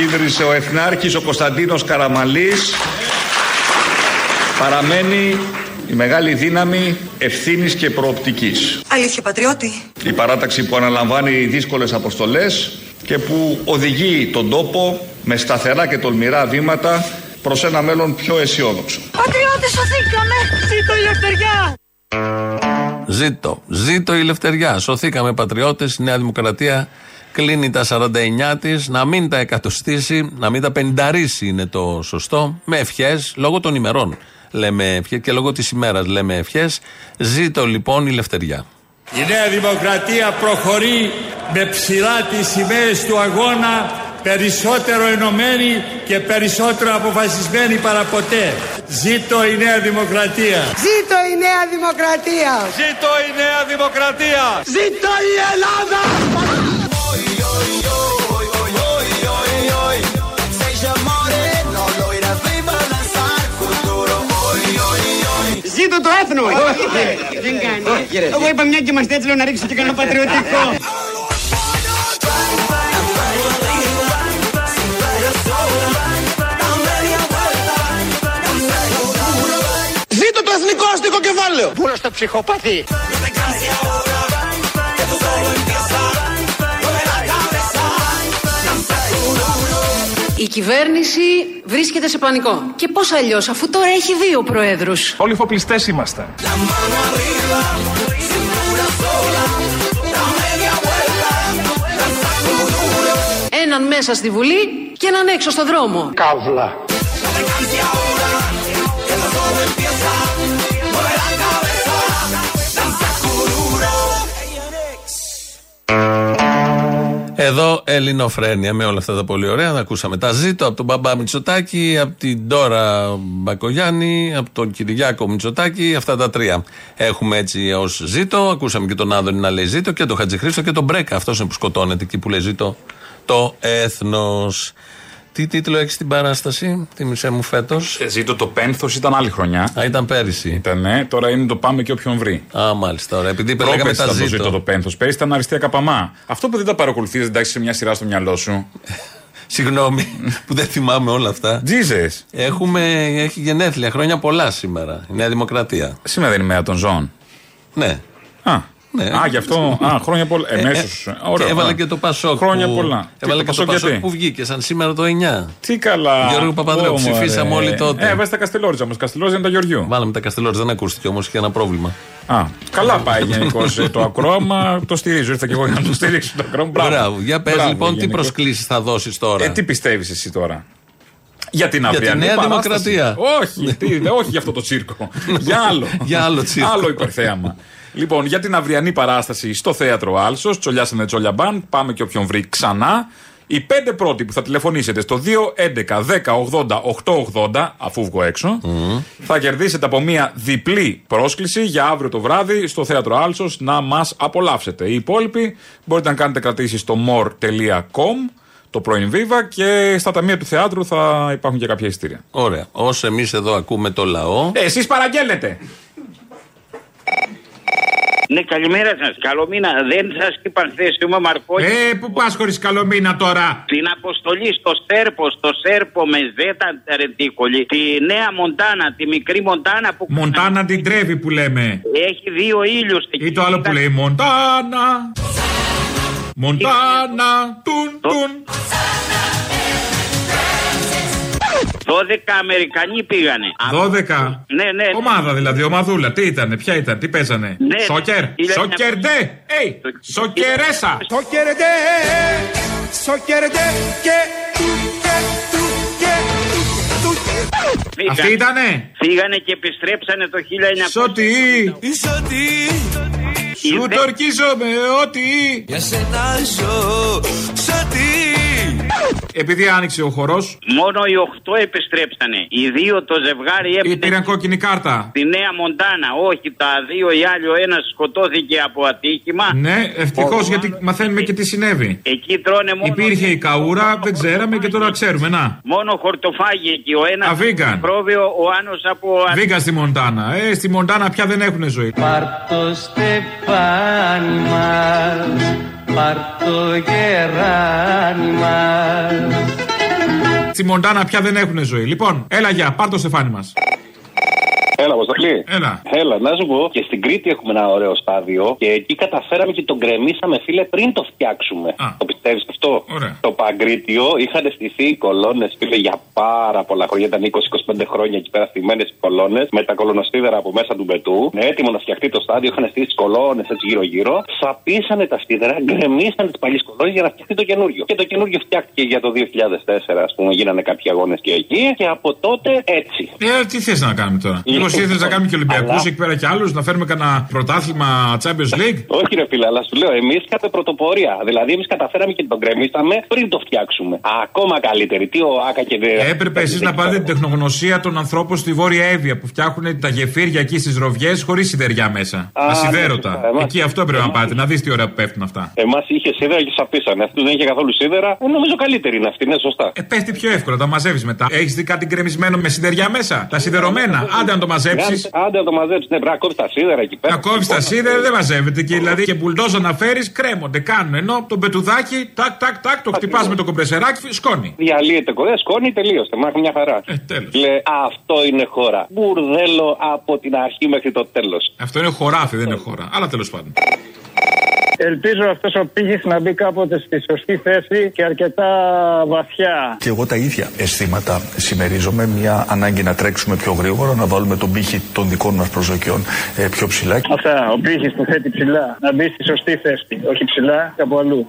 S21: ίδρυσε ο Εθνάρχης, ο Κωνσταντίνος Καραμαλής, παραμένει η μεγάλη δύναμη ευθύνης και προοπτικής.
S22: Αλήθεια πατριώτη.
S21: Η παράταξη που αναλαμβάνει δύσκολες αποστολές και που οδηγεί τον τόπο με σταθερά και τολμηρά βήματα προς ένα μέλλον πιο αισιόδοξο.
S22: Πατριώτη σωθήκαμε. Ζήτω η ελευθεριά.
S3: Ζήτω, ζήτω η ελευθεριά. Σωθήκαμε πατριώτες. Η Νέα Δημοκρατία κλείνει τα 49 της. Να μην τα εκατοστήσει, να μην τα πενταρίσει είναι το σωστό. Με ευχές, λόγω των ημερών λέμε ευχές και λόγω της ημέρας λέμε ευχές. Ζήτω λοιπόν η ελευθεριά.
S5: Η Νέα Δημοκρατία προχωρεί με ψηλά τις σημαίες του αγώνα περισσότερο ενωμένη και περισσότερο αποφασισμένη παραποτέ. Ζήτω η Νέα Δημοκρατία.
S17: Ζήτω η Νέα Δημοκρατία.
S5: Ζήτω η Νέα Δημοκρατία.
S17: Ζήτω η Ελλάδα. Ζήτω το έθνο. Δεν κάνει. Εγώ είπα μια και είμαστε έτσι λέω να ρίξω και κανένα πατριωτικό.
S20: Ζήτω το εθνικό αστικό κεφάλαιο.
S17: Πούλο στο ψυχοπαθή;
S14: Κυβέρνηση βρίσκεται σε πανικό. Και πώς αλλιώς, αφού τώρα έχει δύο προέδρους.
S15: Όλοι φοπλιστές είμαστε.
S14: Έναν μέσα στη Βουλή και έναν έξω στο δρόμο.
S20: Καύλα.
S3: Εδώ Ελληνοφρένια με όλα αυτά τα πολύ ωραία. Ακούσαμε τα ζήτω από τον μπαμπά Μητσοτάκη, από την Ντόρα Μπακογιάννη, από τον Κυριάκο Μητσοτάκη. Αυτά τα τρία έχουμε έτσι ως ζήτω. Ακούσαμε και τον Άδωνη να λέει ζήτω και τον Χατζηχρήστο και τον Μπρέκα. Αυτός είναι που σκοτώνεται εκεί που λέει ζήτω το έθνος. Τι τίτλο έχεις στην παράσταση, τίμησέ μου φέτος;
S15: Ε, Ζήτω το πένθος ήταν άλλη χρονιά.
S3: Α, ήταν πέρυσι.
S15: Ήταν, ναι, τώρα είναι το πάμε και όποιον βρει.
S3: Α, μάλιστα. Ωραία. Επειδή λέγαμε
S15: Πρόπερσι
S3: τα
S15: ήταν το
S3: ζήτω.
S15: ζήτω το πένθος. Πέρυσι ήταν αριστεία καπαμά. Αυτό που δεν τα παρακολουθείς, δεν τα έχεις σε μια σειρά στο μυαλό σου. [LAUGHS]
S3: Συγγνώμη που δεν θυμάμαι όλα αυτά.
S15: Jesus.
S3: Έχουμε, έχει γενέθλια χρόνια πολλά σήμερα. Η Νέα Δημοκρατία.
S15: Σήμερα δεν είναι η μέρα των ζώων.
S3: Ναι.
S15: Α,
S3: Ναι.
S15: Α, γι' αυτό. Α, χρόνια πολλά.
S3: Ε,
S15: Εμέσως.
S3: ε, και έβαλα και το Πασόκ.
S15: Χρόνια
S3: που-
S15: πολλά.
S3: Έβαλα
S15: Τι,
S3: και το Πασόκ
S15: γιατί;
S3: που βγήκε σαν σήμερα το 9.
S15: Τι καλά.
S3: Γιώργο Παπανδρέου,
S15: Ω,
S3: ψηφίσαμε
S15: μωρέ.
S3: όλοι τότε.
S15: Ε, βάζει τα Καστελόριζα όμω. Καστελόριζα είναι τα Γεωργιού.
S3: Βάλαμε τα Καστελόρια, δεν ακούστηκε όμως, είχε ένα πρόβλημα.
S15: Α, καλά πάει γενικώς το ακρόαμα. Το στηρίζω. Ήρθα και εγώ για να το στηρίξω το ακρόαμα. Μπράβο.
S3: Μπράβο. Για πες
S15: Μπράβο,
S3: λοιπόν, τι
S15: γενικώς.
S3: προσκλήσεις θα δώσεις τώρα;
S15: Ε, τι πιστεύεις εσύ τώρα; Για την
S3: Για τη
S15: αυριανή
S3: Νέα
S15: παράσταση.
S3: Δημοκρατία.
S15: Όχι, τι, όχι για αυτό το τσίρκο. [LAUGHS] για άλλο.
S3: Για άλλο τσίρκο.
S15: Άλλο υπερθέαμα. Λοιπόν, για την αυριανή παράσταση στο θέατρο Άλσος, τσολιάσανε τσόλια μπαν, πάμε και όποιον βρει ξανά. Οι πέντε πρώτοι που θα τηλεφωνήσετε στο 211 10 80 880, αφού βγω έξω, θα κερδίσετε από μια διπλή πρόσκληση για αύριο το βράδυ στο θέατρο Άλσος να μας απολαύσετε. Οι υπόλοιποι μπορείτε να κάνετε κρατήσεις στο more.com το πρώην Viva και στα ταμεία του θεάτρου θα υπάρχουν και κάποια ειστήρια.
S3: Ωραία. Όσο εμείς εδώ ακούμε το λαό.
S15: Ε, εσείς παραγγέλνετε.
S23: Ναι, καλημέρα σας. Καλό μήνα. Δεν σας είπα χθες, είμαι Μαρκόνι.
S15: Ε, πού πας χωρίς καλό μήνα τώρα;
S23: Την αποστολή στο Σέρπο, στο Σέρπο με ζέτα ρεντίκολη. Τη νέα Μοντάνα, τη μικρή Μοντάνα που.
S15: Μοντάνα την τρέβει που λέμε.
S23: Έχει δύο ήλιους εκεί.
S15: Ή το άλλο που λέει Μοντάνα. Μοντάνα. Τουν, τουν.
S23: 12 Αμερικανοί πήγανε.
S15: 12.
S23: Ναι, ναι.
S15: Ομάδα δηλαδή, ομαδούλα. Τι ήταν, ποια ήταν, τι παίζανε;
S23: Ναι.
S15: Σόκερ.
S23: Είναι
S15: Σόκερ ντε. Έι. Σοκερέσα.
S16: Σοκερντέ, σοκερντέ και του και του και του του.
S15: Αυτή ήτανε;
S23: Φύγανε και επιστρέψανε το 1900.
S15: Σωτή.
S16: Σωτή.
S15: Σου το ορκίζομαι ότι.
S16: Για σένα ζω, σωτή.
S15: Επειδή άνοιξε ο χορός.
S23: Μόνο οι 8 επιστρέψανε. Οι δύο το ζευγάρι
S15: Ή
S23: έπαιρνε
S15: πήραν κόκκινη κάρτα.
S23: στη Νέα Μοντάνα. Όχι, τα δύο οι άλλοι, ο ένας σκοτώθηκε από ατύχημα.
S15: Ναι, ευτυχώς γιατί μαθαίνουμε και τι συνέβη.
S23: Εκεί τρώνε μόνο.
S15: Υπήρχε η καούρα, δεν ξέραμε και τώρα ξέρουμε. Να.
S23: Μόνο χορτοφάγι εκεί. Ο ένας
S15: Α, vegan.
S23: πρόβιο, ο άλλος από.
S15: Βγήκα στη Μοντάνα. Ε, στη Μοντάνα πια δεν έχουν ζωή.
S24: Πάρ' το στεφάνι μας, πάρ' το γεράνι μας.
S15: Στη Μοντάνα πια δεν έχουν ζωή. Λοιπόν, έλα για, πάρ το στεφάνι μας.
S25: Έλα, Αποστολή.
S15: Έλα.
S25: Έλα, να σου πω. Και στην Κρήτη έχουμε ένα ωραίο στάδιο και εκεί καταφέραμε και τον γκρεμίσαμε, φίλε, πριν το φτιάξουμε. Το πιστεύεις αυτό;
S15: Ωραία.
S25: Το Παγκρίτιο είχαν στηθεί οι κολόνες, φίλε, για πάρα πολλά χρόνια. Ήταν 20-25 χρόνια εκεί πέρα στημένες οι κολόνες με τα κολονοστίδερα από μέσα του μπετού. Ναι, έτοιμο να φτιαχτεί το στάδιο, είχαν στήσει τις κολόνες έτσι γύρω-γύρω. Σαπίσανε τα στίδερα, γκρεμίσανε τις παλιές κολόνες για να φτιαχτεί το καινούριο. Και το καινούριο φτιάχτηκε για το 2004, ας πούμε, γίνανε κάποιοι αγώνες και εκεί. Και από τότε έτσι.
S15: Ε, τι θες να κάνουμε τώρα; Λίγο ήθελε να κάνουμε και Ολυμπιακούς
S25: Αλλά-
S15: εκεί πέρα και άλλους, να φέρουμε κανένα πρωτάθλημα Champions League;
S25: Όχι, ρε φίλε, αλλά σου λέω, εμείς είχαμε πρωτοπορία. Δηλαδή, εμείς καταφέραμε και τον γκρεμίσαμε πριν το φτιάξουμε. Ακόμα καλύτερη. Τι ο Άκα και δεν.
S15: Έπρεπε εσείς να πάρετε την τεχνογνωσία των ανθρώπων στη Βόρεια Εύβοια που φτιάχνουν τα γεφύρια εκεί στις ροβιές χωρίς σιδεριά μέσα.
S25: Α,
S15: Ασυδέρωτα.
S25: ναι, σωστά. Εμάς-
S15: Εκεί αυτό έπρεπε να πάτε, να δεις τι ώρα που πέφτουν αυτά.
S25: Εμάς είχε σίδερα και σαπίσανε. Αυτούς δεν είχε καθόλου σίδερα. Ε, νομίζω καλύτερη είναι αυτή, ναι, σωστά.
S15: Ε, πέφτει πιο εύκολα, τα μαζεύεις μετά. Έχεις δει κάτι γκρεμισμένο με σιδεριά μέσα; Τα σιδερωμένα; Άντε να το μαζέψεις.
S25: Άντε να το μαζέψεις. Ναι, πρέπει να κόβει τα σίδερα εκεί πέρα.
S15: Να κόβει τα σίδερα δεν μαζεύεται. Και δηλαδή και μπουλντόζα να φέρεις κρέμονται. Κάνουν. Ενώ το μπετουδάκι, τάκ, τάκ, τάκ, το χτυπάς με το κομπρεσεράκι, σκόνη.
S25: Διαλύεται κοντά, σκόνη, τελείωσε. Μάχη μια χαρά.
S15: Ε, τέλος.
S25: Λέ, αυτό είναι χώρα. Μπουρδέλο από την αρχή μέχρι το τέλος.
S15: Αυτό είναι χωράφι, δεν είναι χώρα. Αλλά τέλος πάντων.
S26: Ελπίζω αυτός ο πύχης να μπει κάποτε στη σωστή θέση και αρκετά βαθιά.
S27: Και εγώ τα ίδια αισθήματα συμμερίζομαι. Μια ανάγκη να τρέξουμε πιο γρήγορα, να βάλουμε τον πύχη των δικών μας προσδοκιών ε, πιο ψηλά.
S26: Αυτά. Ο πύχης που θέτει ψηλά. Να μπει στη σωστή θέση. Όχι ψηλά, κάπου αλλού.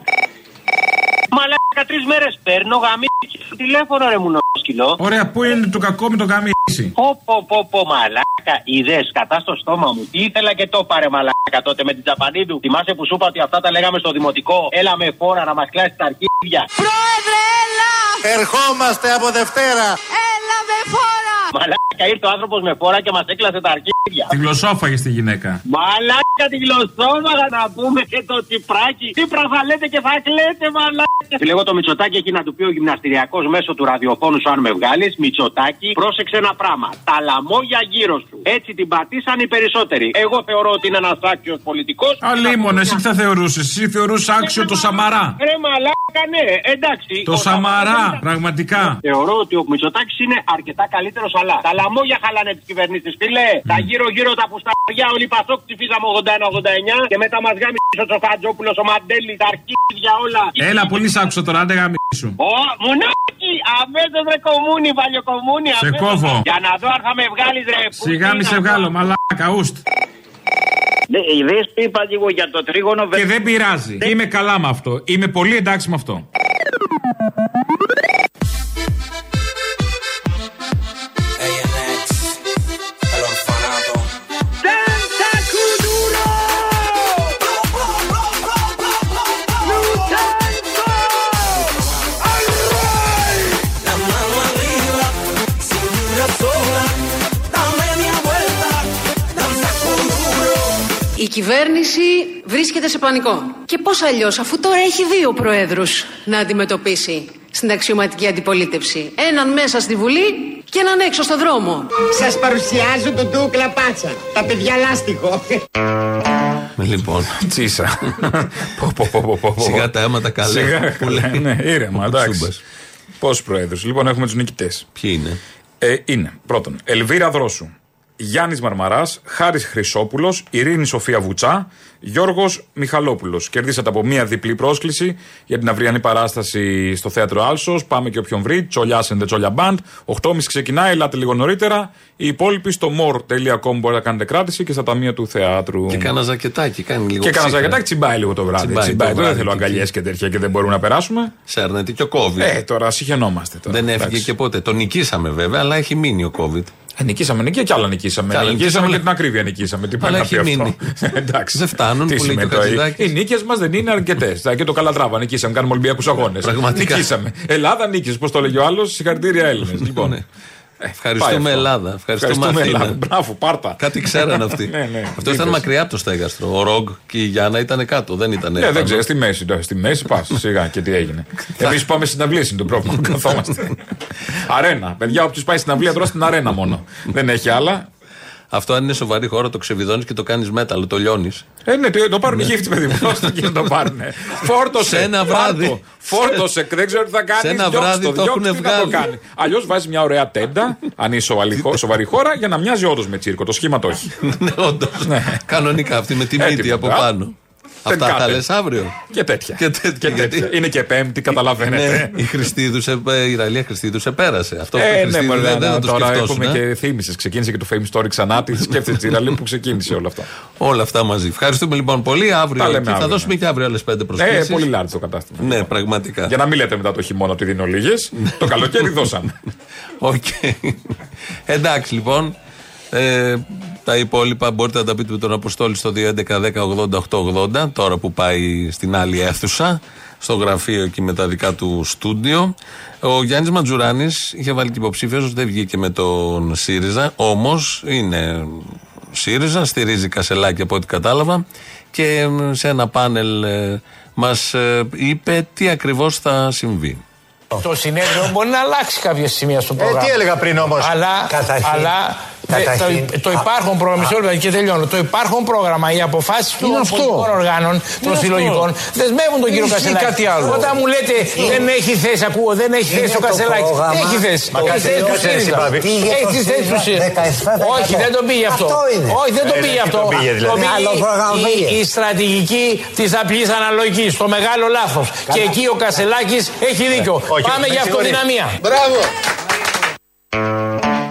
S28: Μαλάκα τρεις μέρες παίρνω γαμίτσι στο τηλέφωνο ρε μου σκυλό.
S15: Ωραία, πού είναι το κακό με το γαμίσι;
S28: Πω πω πω πω μαλάκα είδες κατά στο στόμα μου. Τι ήθελα και το πάρε μαλάκα τότε με την Τζαπανίδου. Θυμάσαι που σου είπα ότι αυτά τα λέγαμε στο δημοτικό. Έλα με φόρα να μας κλάσεις τα αρχίδια.
S1: Πρόεδρε, έλα!
S29: Ερχόμαστε από Δευτέρα.
S1: Έλα με φόρα!
S28: Μαλάκα ήρθε ο άνθρωπος με φόρα και μας έκλασε τα αρχίδια.
S15: Τη γλωσσόφαγε στη γυναίκα.
S28: Μαλάκα τη γλωσσόμαγα να πούμε και το τσιπράκι. Τι θα λέτε και θα κλαίτε μαλάκα. Τη λέγω το Μητσοτάκι εκεί να του πει ο γυμναστηριακός μέσω του ραδιοφώνου σου αν με βγάλεις. Μητσοτάκι, πρόσεξε ένα πράγμα. Τα λαμόγια γύρω σου. Έτσι την πατήσαν οι περισσότεροι. Εγώ θεωρώ ότι είναι ένας άξιος πολιτικός.
S15: Αλίμονο, εσύ τι θα θεωρούσες; Εσύ θεωρούσες άξιο το Σαμαρά.
S28: Ρε μαλάκα, ναι, εντάξει.
S15: Το
S28: Ο
S15: Σαμαρά,
S28: Σαμαράς-
S15: πραγματικά.
S28: Θεωρώ ότι ο Μητσοτάκης είναι αρκετά καλύτερος, αλλά τα λαμόγια χαλάνε τις κυβερνήσεις. Φίλε, τα γύρω-γύρω τα πουσταριά, όλοι οι Πασόκ ψηφίσαμε 81-89 και μετά μας γάμισε ο Τσοφατζόπουλο, ο Μαντέλης, τα αρχίδια όλα.
S15: Έλα, πολύ σ' άκουσα τώρα, άντε γαμίσου.
S28: Ω, μονάκι! Αμέσως ρε κομμούνι, παλιοκομμούνι.
S15: Σε
S28: αμέσως.
S15: κόβω.
S28: Για να δω αν θα με βγάλεις ρε.
S15: Σιγά μη σε βγάλω, μαλάκα, ουστ.
S28: Ναι, είδες τι είπα λίγο για το τρίγωνο
S15: Και δεν πειράζει. Είμαι καλά με αυτό. Είμαι πολύ εντάξει με αυτό.
S14: Κυβέρνηση βρίσκεται σε πανικό. Και πώς αλλιώς, αφού τώρα έχει δύο προέδρους να αντιμετωπίσει στην αξιωματική αντιπολίτευση. Έναν μέσα στη Βουλή και έναν έξω στο δρόμο.
S11: Σας παρουσιάζω τον Ντούκλα Πάτσα. Τα παιδιά λάστιχο.
S3: Λοιπόν.
S15: Τσίσα. Πω, πω, πω, πω, πω, πω.
S3: Σιγά τα αίματα καλέ.
S15: Σιγά,
S3: Που λέει.
S15: καλέ. Ναι, ήρεμα,
S3: Ο
S15: εντάξει.
S3: Κουτσούμπας.
S15: Πόσου προέδρου. Λοιπόν, έχουμε τους νικητές.
S3: Ποιοι είναι;
S15: Ε, είναι πρώτον Ελβίρα Δρόσου, Γιάννης Μαρμαράς, Χάρης Χρυσόπουλος, Ειρήνη Σοφία Βουτσά, Γιώργος Μιχαλόπουλος. Κερδίσατε από μία διπλή πρόσκληση για την αυριανή παράσταση στο θέατρο Άλσος. Πάμε και όποιον βρει. Τσολιάς and the Τσόλια Band. 8.30 ξεκινάει, ελάτε λίγο νωρίτερα. Οι υπόλοιποι στο more.com μπορείτε να κάνετε κράτηση και στα ταμεία του θεάτρου.
S3: Και κάνα ζακετάκι, κάνει λίγο
S15: Και κάνα
S3: ψύχρα.
S15: ζακετάκι τσιμπάει λίγο το βράδυ.
S3: Τσιμπάει
S15: Τσιμπάει.
S3: το
S15: Τώρα δεν
S3: βράδυ
S15: θέλω
S3: και
S15: αγκαλιές και τέτοια και δεν μπορούμε να περάσουμε.
S3: Σέρνεται και ο COVID.
S15: Ε, τώρα συχαινόμαστε. Τώρα.
S3: Δεν έφυγε
S15: Εντάξει.
S3: και ποτέ. Το νικήσαμε βέβαια, αλλά έχει μείνει ο COVID.
S15: Ε, νικήσαμε νικία και άλλα νικήσαμε.
S3: Κι άλλα
S15: νικήσαμε
S3: νικήσαμε,
S15: και
S3: αλλά-
S15: την ακρίβεια νικήσαμε. Τι πάει
S3: Αλλά
S15: να πει
S3: έχει
S15: αυτό.
S3: μείνει. [LAUGHS]
S15: Εντάξει.
S3: Δεν φτάνουν,
S15: Τι
S3: που λέει και ο
S15: σημαίνει τώρα, οι-
S3: Χατζηδάκης.
S15: Οι νίκες μας δεν είναι αρκετές. Και το Καλατράβα νικήσαμε. Κάνουμε Ολυμπιακούς αγώνες.
S3: Πραγματικά.
S15: Νικήσαμε. Ελλάδα νίκησε. Πώς το λέγει ο άλλος. Συγχαρητήρια Έλληνες. λοιπόν.
S3: Ναι.
S15: Ε, πάει
S3: Ευχαριστούμε
S15: αυτό.
S3: Ελλάδα. Ευχαριστούμε, Αθήνα.
S15: Ελλάδα. Μπράβο, πάρτα.
S3: Κάτι ξέραν αυτοί. [LAUGHS]
S15: Ναι, ναι.
S3: Αυτός ήταν
S15: Είδες.
S3: μακριά από το στέγαστρο. Ο Ρογ και η Γιάννα ήταν κάτω. Δεν ήταν.
S15: Ναι,
S3: πάνω.
S15: δεν ξέρω, στη μέση. ναι, Στη μέση πας. [LAUGHS] Σιγά και τι έγινε. Εμείς πάμε στην αυλή, είναι το πρόβλημα. Καθόμαστε. [LAUGHS] αρένα. Παιδιά, όποιος πάει στην αυλή, τώρα στην αρένα μόνο. δεν έχει άλλα.
S3: Αυτό αν είναι σοβαρή χώρα, το ξεβιδώνεις και το κάνεις μέταλλο, το λιώνεις.
S15: Ε, ναι, το, το πάρουν οι γύφτη, παιδί μου. [LAUGHS] Δώστε και να το πάρουν. Φόρτωσε.
S3: Σε ένα
S15: πάρ'
S3: βράδυ.
S15: το. Φόρτωσε. Δεν ξέρω τι θα κάνεις.
S3: Σε ένα βράδυ το έχουν βγάλει.
S15: Αλλιώς βάζει μια ωραία τέντα, αν είσαι σοβαρή χω- σοβαρή χώρα, για να μοιάζει όντως με τσίρκο. Το σχήμα το έχει. [LAUGHS]
S3: ναι, όντως. Κανονικά αυτή με τη
S15: Έτοιμο,
S3: μύτη από
S15: α.
S3: πάνω.
S15: Δεν
S3: Αυτά θα
S15: κάτε.
S3: λε αύριο.
S15: Και τέτοια.
S3: Και τέτοια,
S15: Και τέτοια.
S3: γιατί-
S15: Είναι και πέμπτη, καταλαβαίνετε.
S3: Ναι, η Χριστίδου, σε- ε, η Ραλία Χριστίδου σε πέρασε. Αυτό που η
S15: Ε, ναι,
S3: Χριστίδου
S15: μωρέ,
S3: δεν, δεν
S15: να-
S3: θα το
S15: τώρα
S3: σκεφτόσουν.
S15: έχουμε
S3: ε.
S15: και θύμησες. Ξεκίνησε και το Fame Story ξανά. Της σκέφτεται τη Ραλή που ξεκίνησε όλο αυτό.
S3: Όλα αυτά μαζί. Ευχαριστούμε λοιπόν πολύ. Αύριο
S15: Τα λέμε
S3: και θα
S15: αύριο,
S3: δώσουμε και αύριο άλλες πέντε
S15: Ε,
S3: προσκλήσεις.
S15: πολύ λάρτ το κατάστημα.
S3: Ναι, πραγματικά.
S15: Για να μην λέτε μετά το χειμώνα ότι δίνω λίγες. το καλοκαίρι δώσαμε. [LAUGHS]
S3: Οκ. Εντάξει λοιπόν. Ε, τα υπόλοιπα μπορείτε να τα πείτε με τον Αποστόλη στο 2.11.10.80.880 τώρα που πάει στην άλλη αίθουσα στο γραφείο εκεί με τα δικά του στούντιο. Ο Γιάννης Ματζουράνης είχε βάλει και υποψήφιος, δεν βγήκε με τον ΣΥΡΙΖΑ, όμως είναι ΣΥΡΙΖΑ, στηρίζει Κασελάκη από ό,τι κατάλαβα και ε, σε ένα πάνελ ε, μας ε, είπε τι ακριβώς θα συμβεί.
S30: Το συνέδριο μπορεί να αλλάξει κάποια σημεία στο πρόγραμμα.
S31: τι έλεγα πριν όμως;
S30: Αλλά,
S31: Καταρχήν.
S30: αλλά
S31: Καταρχήν.
S30: το, το υπάρχον πρόγραμμα, μισό λεπτό και τελειώνω. Το υπάρχον πρόγραμμα, οι αποφάσεις των
S31: Είναι αυτό.
S30: πολιτικών οργάνων, των
S31: αυτό.
S30: συλλογικών, δεσμεύουν τον
S31: Δεν
S30: κύριο
S31: ισχύει
S30: Κασελάκη.
S31: κάτι άλλο.
S30: Όταν μου λέτε δεν έχει θέση, ακούω, δεν έχει
S31: Είναι
S30: θέση ο
S31: το
S30: Κασελάκης.
S31: πρόγραμμα.
S30: Έχει θέση.
S31: Μα
S30: Έχει
S31: κάτσε,
S30: θέση του
S31: δώσε εσύ,
S30: ΣΥΡΙΖΑ.
S31: Πάπη. Πήγε
S30: Έχει
S31: το
S30: τη θέση του
S31: ΣΥΡΙΖΑ
S30: ΣΥΡΙΖΑ.
S31: 17%.
S30: Όχι, δεν τον πήγε αυτό.
S31: Αυτό είναι.
S30: Όχι, δεν τον
S31: Ε,
S30: πήγε
S31: δεν
S30: αυτό.
S31: τον πήγε, δηλαδή.
S30: Το πήγε
S31: Άλλο πρόγραμμα
S30: η-
S31: πήγε.
S30: η στρατηγική της απλής αναλογικής. Το μεγάλο λάθος. Και εκεί ο Κασελάκης έχει δίκιο.
S31: Όχι,
S30: Πάμε
S31: με
S30: για
S31: συγχωρείς.
S30: αυτοδυναμία.
S31: Μπράβο.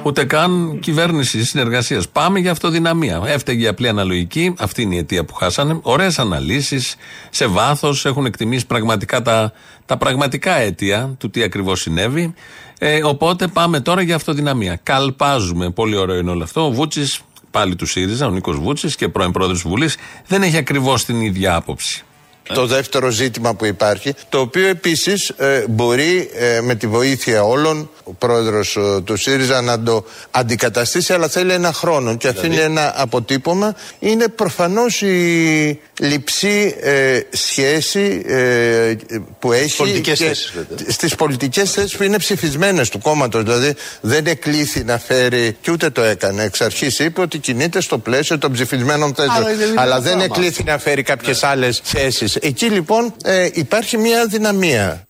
S3: Ούτε καν κυβέρνηση συνεργασίας. Πάμε για αυτοδυναμία. Έφταιγε η απλή αναλογική. Αυτή είναι η αιτία που χάσανε. Ωραίες αναλύσεις σε βάθος. Έχουν εκτιμήσει πραγματικά τα, τα πραγματικά αίτια του τι ακριβώς συνέβη. Ε, οπότε πάμε τώρα για αυτοδυναμία. Καλπάζουμε. Πολύ ωραίο είναι όλο αυτό. Ο Βούτσης, πάλι του ΣΥΡΙΖΑ, ο Νίκος Βούτσης και πρώην πρόεδρος της Βουλής, δεν έχει ακριβώς την ίδια άποψη.
S32: Το δεύτερο ζήτημα που υπάρχει, το οποίο επίσης ε, μπορεί ε, με τη βοήθεια όλων ο πρόεδρος ε, του ΣΥΡΙΖΑ να το αντικαταστήσει, αλλά θέλει ένα χρόνο και αυτό είναι ένα αποτύπωμα. Είναι προφανώς η λειψή ε, σχέση ε, που έχει
S18: πολιτικές
S32: και
S18: θέσεις, λέτε.
S32: στις πολιτικές θέσεις που είναι ψηφισμένες του κόμματος. Δηλαδή δεν εκλήθη να φέρει και ούτε το έκανε. Εξ αρχής είπε ότι κινείται στο πλαίσιο των ψηφισμένων θέσεων.
S18: Άρα είναι
S32: Αλλά
S18: δυνατό
S32: δεν
S18: άμα.
S32: εκλήθη να φέρει κάποιες άλλες θέσεις. Εκεί λοιπόν ε, υπάρχει μια αδυναμία.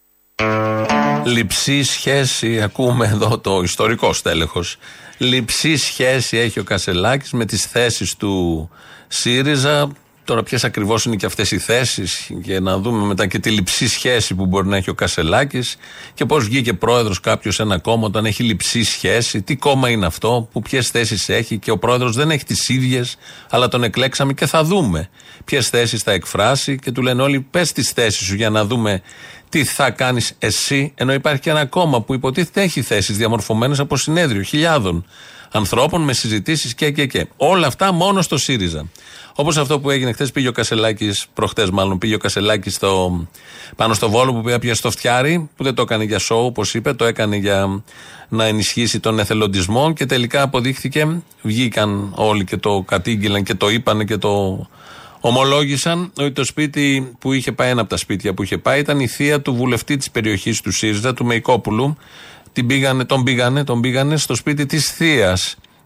S3: Λειψή σχέση, ακούμε εδώ το ιστορικό στέλεχος. Λειψή σχέση έχει ο Κασελάκης με τις θέσεις του ΣΥΡΙΖΑ. Τώρα ποιες ακριβώς είναι και αυτές οι θέσεις, και να δούμε μετά και τη λειψή σχέση που μπορεί να έχει ο Κασελάκης και πώς βγήκε πρόεδρος κάποιος σε ένα κόμμα όταν έχει λειψή σχέση, τι κόμμα είναι αυτό, που ποιες θέσεις έχει και ο πρόεδρος δεν έχει τις ίδιες, αλλά τον εκλέξαμε και θα δούμε ποιες θέσεις θα εκφράσει και του λένε όλοι πες τις θέσεις σου για να δούμε τι θα κάνεις εσύ, ενώ υπάρχει και ένα κόμμα που υποτίθεται έχει θέσεις διαμορφωμένες από συνέδριο χιλιάδων ανθρώπων με συζητήσεις και, και, και. Όλα αυτά μόνο στο ΣΥΡΙΖΑ. Όπως αυτό που έγινε χθες, πήγε ο Κασελάκης, προχτές μάλλον, πήγε ο Κασελάκης στο, πάνω στο βόλο που πήγε πια στο φτιάρι, που δεν το έκανε για σοου, όπως είπε, το έκανε για να ενισχύσει τον εθελοντισμό και τελικά αποδείχθηκε, βγήκαν όλοι και το κατήγγυλαν και το είπαν και το ομολόγησαν ότι το σπίτι που είχε πάει, ένα από τα σπίτια που είχε πάει, ήταν η θεία του βουλευτή της περιοχής του ΣΥΡΙΖΑ, του Μεϊκόπουλου. Την πήγανε, τον, πήγανε, τον πήγανε στο σπίτι της θεία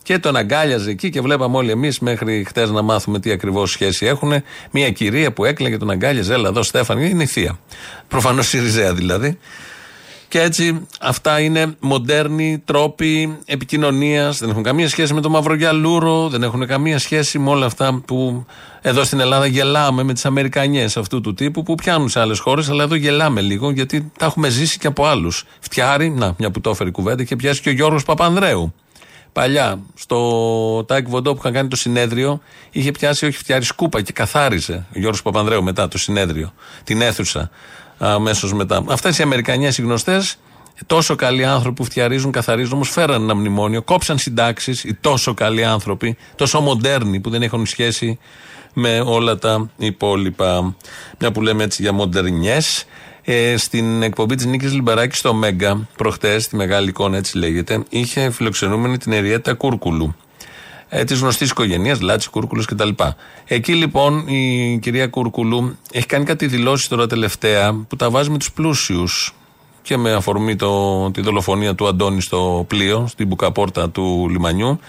S3: Και τον αγκάλιαζε εκεί και βλέπαμε όλοι εμείς μέχρι χτες να μάθουμε τι ακριβώς σχέση έχουν. Μια κυρία που έκλαιγε τον αγκάλιαζε, έλα εδώ Στέφανη, είναι η θεία. Προφανώς η Ριζέα δηλαδή. Και έτσι αυτά είναι μοντέρνοι τρόποι επικοινωνίας. Δεν έχουν καμία σχέση με το Μαυρογιαλούρο, δεν έχουν καμία σχέση με όλα αυτά που εδώ στην Ελλάδα γελάμε με τις Αμερικανιές αυτού του τύπου που πιάνουν σε άλλες χώρες, αλλά εδώ γελάμε λίγο γιατί τα έχουμε ζήσει και από άλλους. Φτιάρι, να, μια που το έφερε η κουβέντα και πιάσει και ο Γιώργος Παπανδρέου. Παλιά, στο Τάκ Βοντό που είχαν κάνει το συνέδριο, είχε πιάσει όχι φτιάρι σκούπα και καθάριζε ο Γιώργος Παπανδρέου μετά το συνέδριο, την αίθουσα αμέσως μετά. Αυτές οι Αμερικανιές οι γνωστές, τόσο καλοί άνθρωποι που φτιαρίζουν, καθαρίζουν, όμως φέραν ένα μνημόνιο, κόψαν συντάξεις, οι τόσο καλοί άνθρωποι, τόσο μοντέρνοι που δεν έχουν σχέση με όλα τα υπόλοιπα. Μια που λέμε έτσι για μοντερνιές. Ε, στην εκπομπή της Νίκης Λιμπαράκης στο Μέγκα, προχτές, τη μεγάλη εικόνα έτσι λέγεται, είχε φιλοξενούμενη την Εριέτα Κούρκουλου. Ε, της γνωστής οικογένειας, Λάτσι, Κούρκουλος κτλ. Εκεί λοιπόν η κυρία Κούρκουλου έχει κάνει κάτι δηλώσεις τώρα τελευταία που τα βάζει με τους πλούσιους και με αφορμή το, τη δολοφονία του Αντώνη στο πλοίο, στην μπουκαπόρτα του λιμανιού,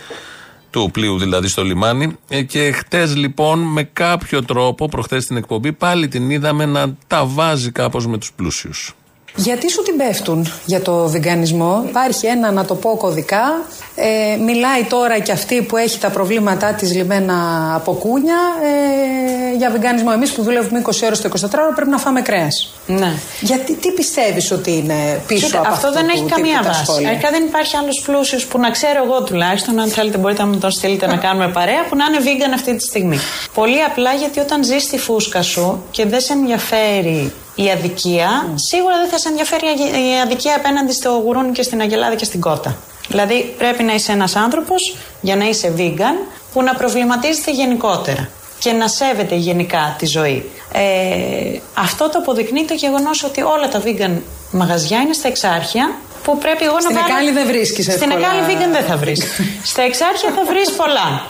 S3: του πλοίου δηλαδή στο λιμάνι. Ε, και χτες λοιπόν με κάποιο τρόπο, προχθές στην εκπομπή, πάλι την είδαμε να τα βάζει κάπως με τους πλούσιους.
S33: Γιατί σου την πέφτουν για το βιγκανισμό; Υπάρχει ένα, να το πω κωδικά. Ε, μιλάει τώρα και αυτή που έχει τα προβλήματά της λιμένα από κούνια ε, για βιγκανισμό. Εμείς που δουλεύουμε 20 ώρες το 24ωρο πρέπει να φάμε κρέας.
S34: Ναι.
S33: Γιατί τι πιστεύεις ότι είναι πίσω
S34: Κοίτα,
S33: από
S34: αυτό
S33: αυτού
S34: δεν
S33: του
S34: έχει
S33: τύπου
S34: καμία
S33: τα
S34: βάση.
S33: σχόλια;
S34: Αρχικά δεν υπάρχει άλλος πλούσιος που να ξέρω εγώ τουλάχιστον. Αν θέλετε, μπορείτε να μου τον στείλετε να κάνουμε παρέα που να είναι vegan αυτή τη στιγμή. Πολύ απλά γιατί όταν ζεις στη φούσκα σου και δεν σε ενδιαφέρει η αδικία, σίγουρα δεν θα σε ενδιαφέρει η αγε- η αδικία απέναντι στο γουρούνι και στην αγελάδα και στην κότα. Δηλαδή πρέπει να είσαι ένας άνθρωπος για να είσαι vegan που να προβληματίζεται γενικότερα και να σέβεται γενικά τη ζωή. Ε, αυτό το αποδεικνύει το γεγονός ότι όλα τα vegan μαγαζιά είναι στα εξάρχεια που πρέπει εγώ
S33: Στην
S34: να βάλω...
S33: Εκάλη δεν βρίσκεις
S34: Στην
S33: εύκολα.
S34: Εκάλη vegan δεν θα βρεις. [LAUGHS] στα εξάρχεια θα βρεις πολλά.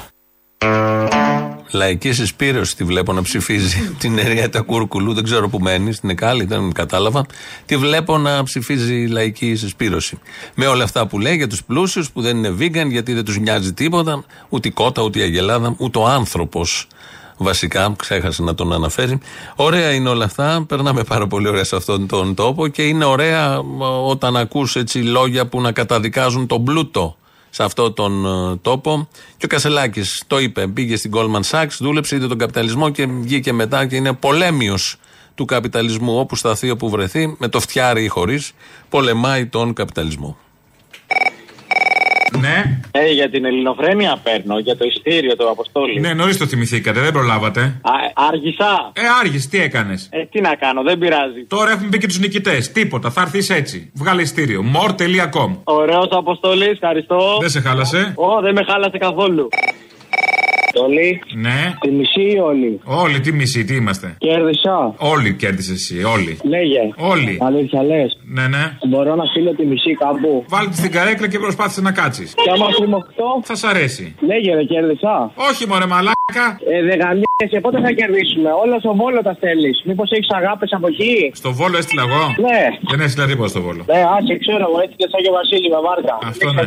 S3: Λαϊκή συσπήρωση τη βλέπω να ψηφίζει [LAUGHS] την Εριέτα Κούρκουλου. Δεν ξέρω που μένεις, στην Εκάλη, δεν κατάλαβα. Τη βλέπω να ψηφίζει λαϊκή συσπήρωση. Με όλα αυτά που λέει για τους πλούσιους που δεν είναι vegan, γιατί δεν τους νοιάζει τίποτα, ούτε η κότα, ούτε η αγελάδα, ούτε ο άνθρωπος. Βασικά, ξέχασε να τον αναφέρει. Ωραία είναι όλα αυτά. Περνάμε πάρα πολύ ωραία σε αυτόν τον τόπο και είναι ωραία ε, όταν ακούς έτσι λόγια που να καταδικάζουν τον πλούτο σε αυτόν τον ε, τόπο. Και ο Κασελάκης το είπε. Πήγε στην Goldman Sachs, δούλεψε, είδε τον καπιταλισμό και βγήκε μετά και είναι πολέμιος του καπιταλισμού. Όπου σταθεί, όπου βρεθεί, με το φτιάρι ή χωρίς, πολεμάει τον καπιταλισμό.
S15: Ναι.
S35: Ε, για την ελληνοφρένεια παίρνω, για το ειστήριο του Αποστόλη.
S15: Ναι, νωρίς το θυμηθήκατε, δεν προλάβατε.
S35: Α, άργησα.
S15: Ε, άργησες, τι έκανες;
S35: Ε, τι να κάνω, δεν πειράζει.
S15: Τώρα έχουμε πει και τους νικητές. Τίποτα, θα έρθεις έτσι. Βγάλε ειστήριο. more.com.
S35: Ωραίος Αποστολή, ευχαριστώ.
S15: Δεν σε χάλασε.
S35: Ω, δεν με χάλασε καθόλου. Αποστολή.
S15: Ναι.
S35: Τη μισή ή όλη.
S15: Όλοι, τι μισή, τι είμαστε;
S35: Κέρδισα.
S15: Όλοι κέρδισες εσύ, όλοι.
S35: Λέγε.
S15: Όλοι.
S35: Αλήθεια λες.
S15: Ναι, ναι.
S35: Μπορώ να στείλω τη μισή κάπου.
S15: Βάλτε στην καρέκλα και προσπάθησε να κάτσεις.
S35: Και άμα κρυμωχτώ.
S15: Θα σ' αρέσει.
S35: Λέγε, δεν κέρδισα.
S15: Όχι, μωρέ, μαλάκα.
S35: Ε, δεν γαμιέσαι, πότε θα κερδίσουμε. Όλα στο βόλο τα στέλνεις. Μήπως έχεις αγάπες από εκεί;
S15: Στο βόλο έστειλα εγώ.
S35: Ναι.
S15: Δεν έστειλα τίποτα στο βόλο.
S35: Ναι, άσε, ξέρω εγώ, έτσι και σαν και ο Βασίλη με βάρκα.
S15: Αυτό ναι.